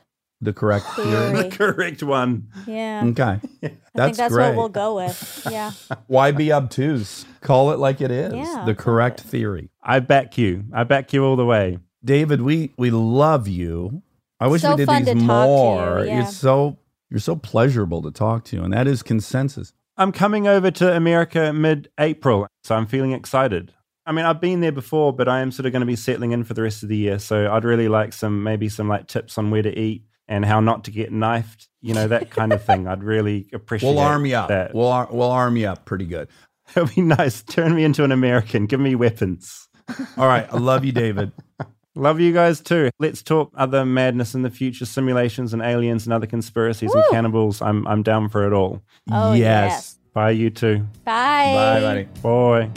The correct Theory. theory. the correct one. Yeah. Okay, I think that's that's great. what we'll go with. Yeah. Why be obtuse? Call it like it is. Yeah, the correct it. theory. I back you. I back you all the way. David, we we love you. I wish So we did these to talk to you, more. yeah. You're so you're so pleasurable to talk to, and that is consensus. I'm coming over to America mid April, so I'm feeling excited. I mean, I've been there before, but I am sort of going to be settling in for the rest of the year. So I'd really like some, maybe some like tips on where to eat and how not to get knifed, you know, that kind of thing. I'd really appreciate We'll arm you up. that. We'll ar- we'll arm you up pretty good. It'll be nice. Turn me into an American. Give me weapons. All right, I love you, David. Love you guys too. Let's talk other madness in the future, simulations and aliens and other conspiracies and cannibals. I'm I'm down for it all. Oh, yes. yes. Bye, you too. Bye. Bye, buddy. Boy.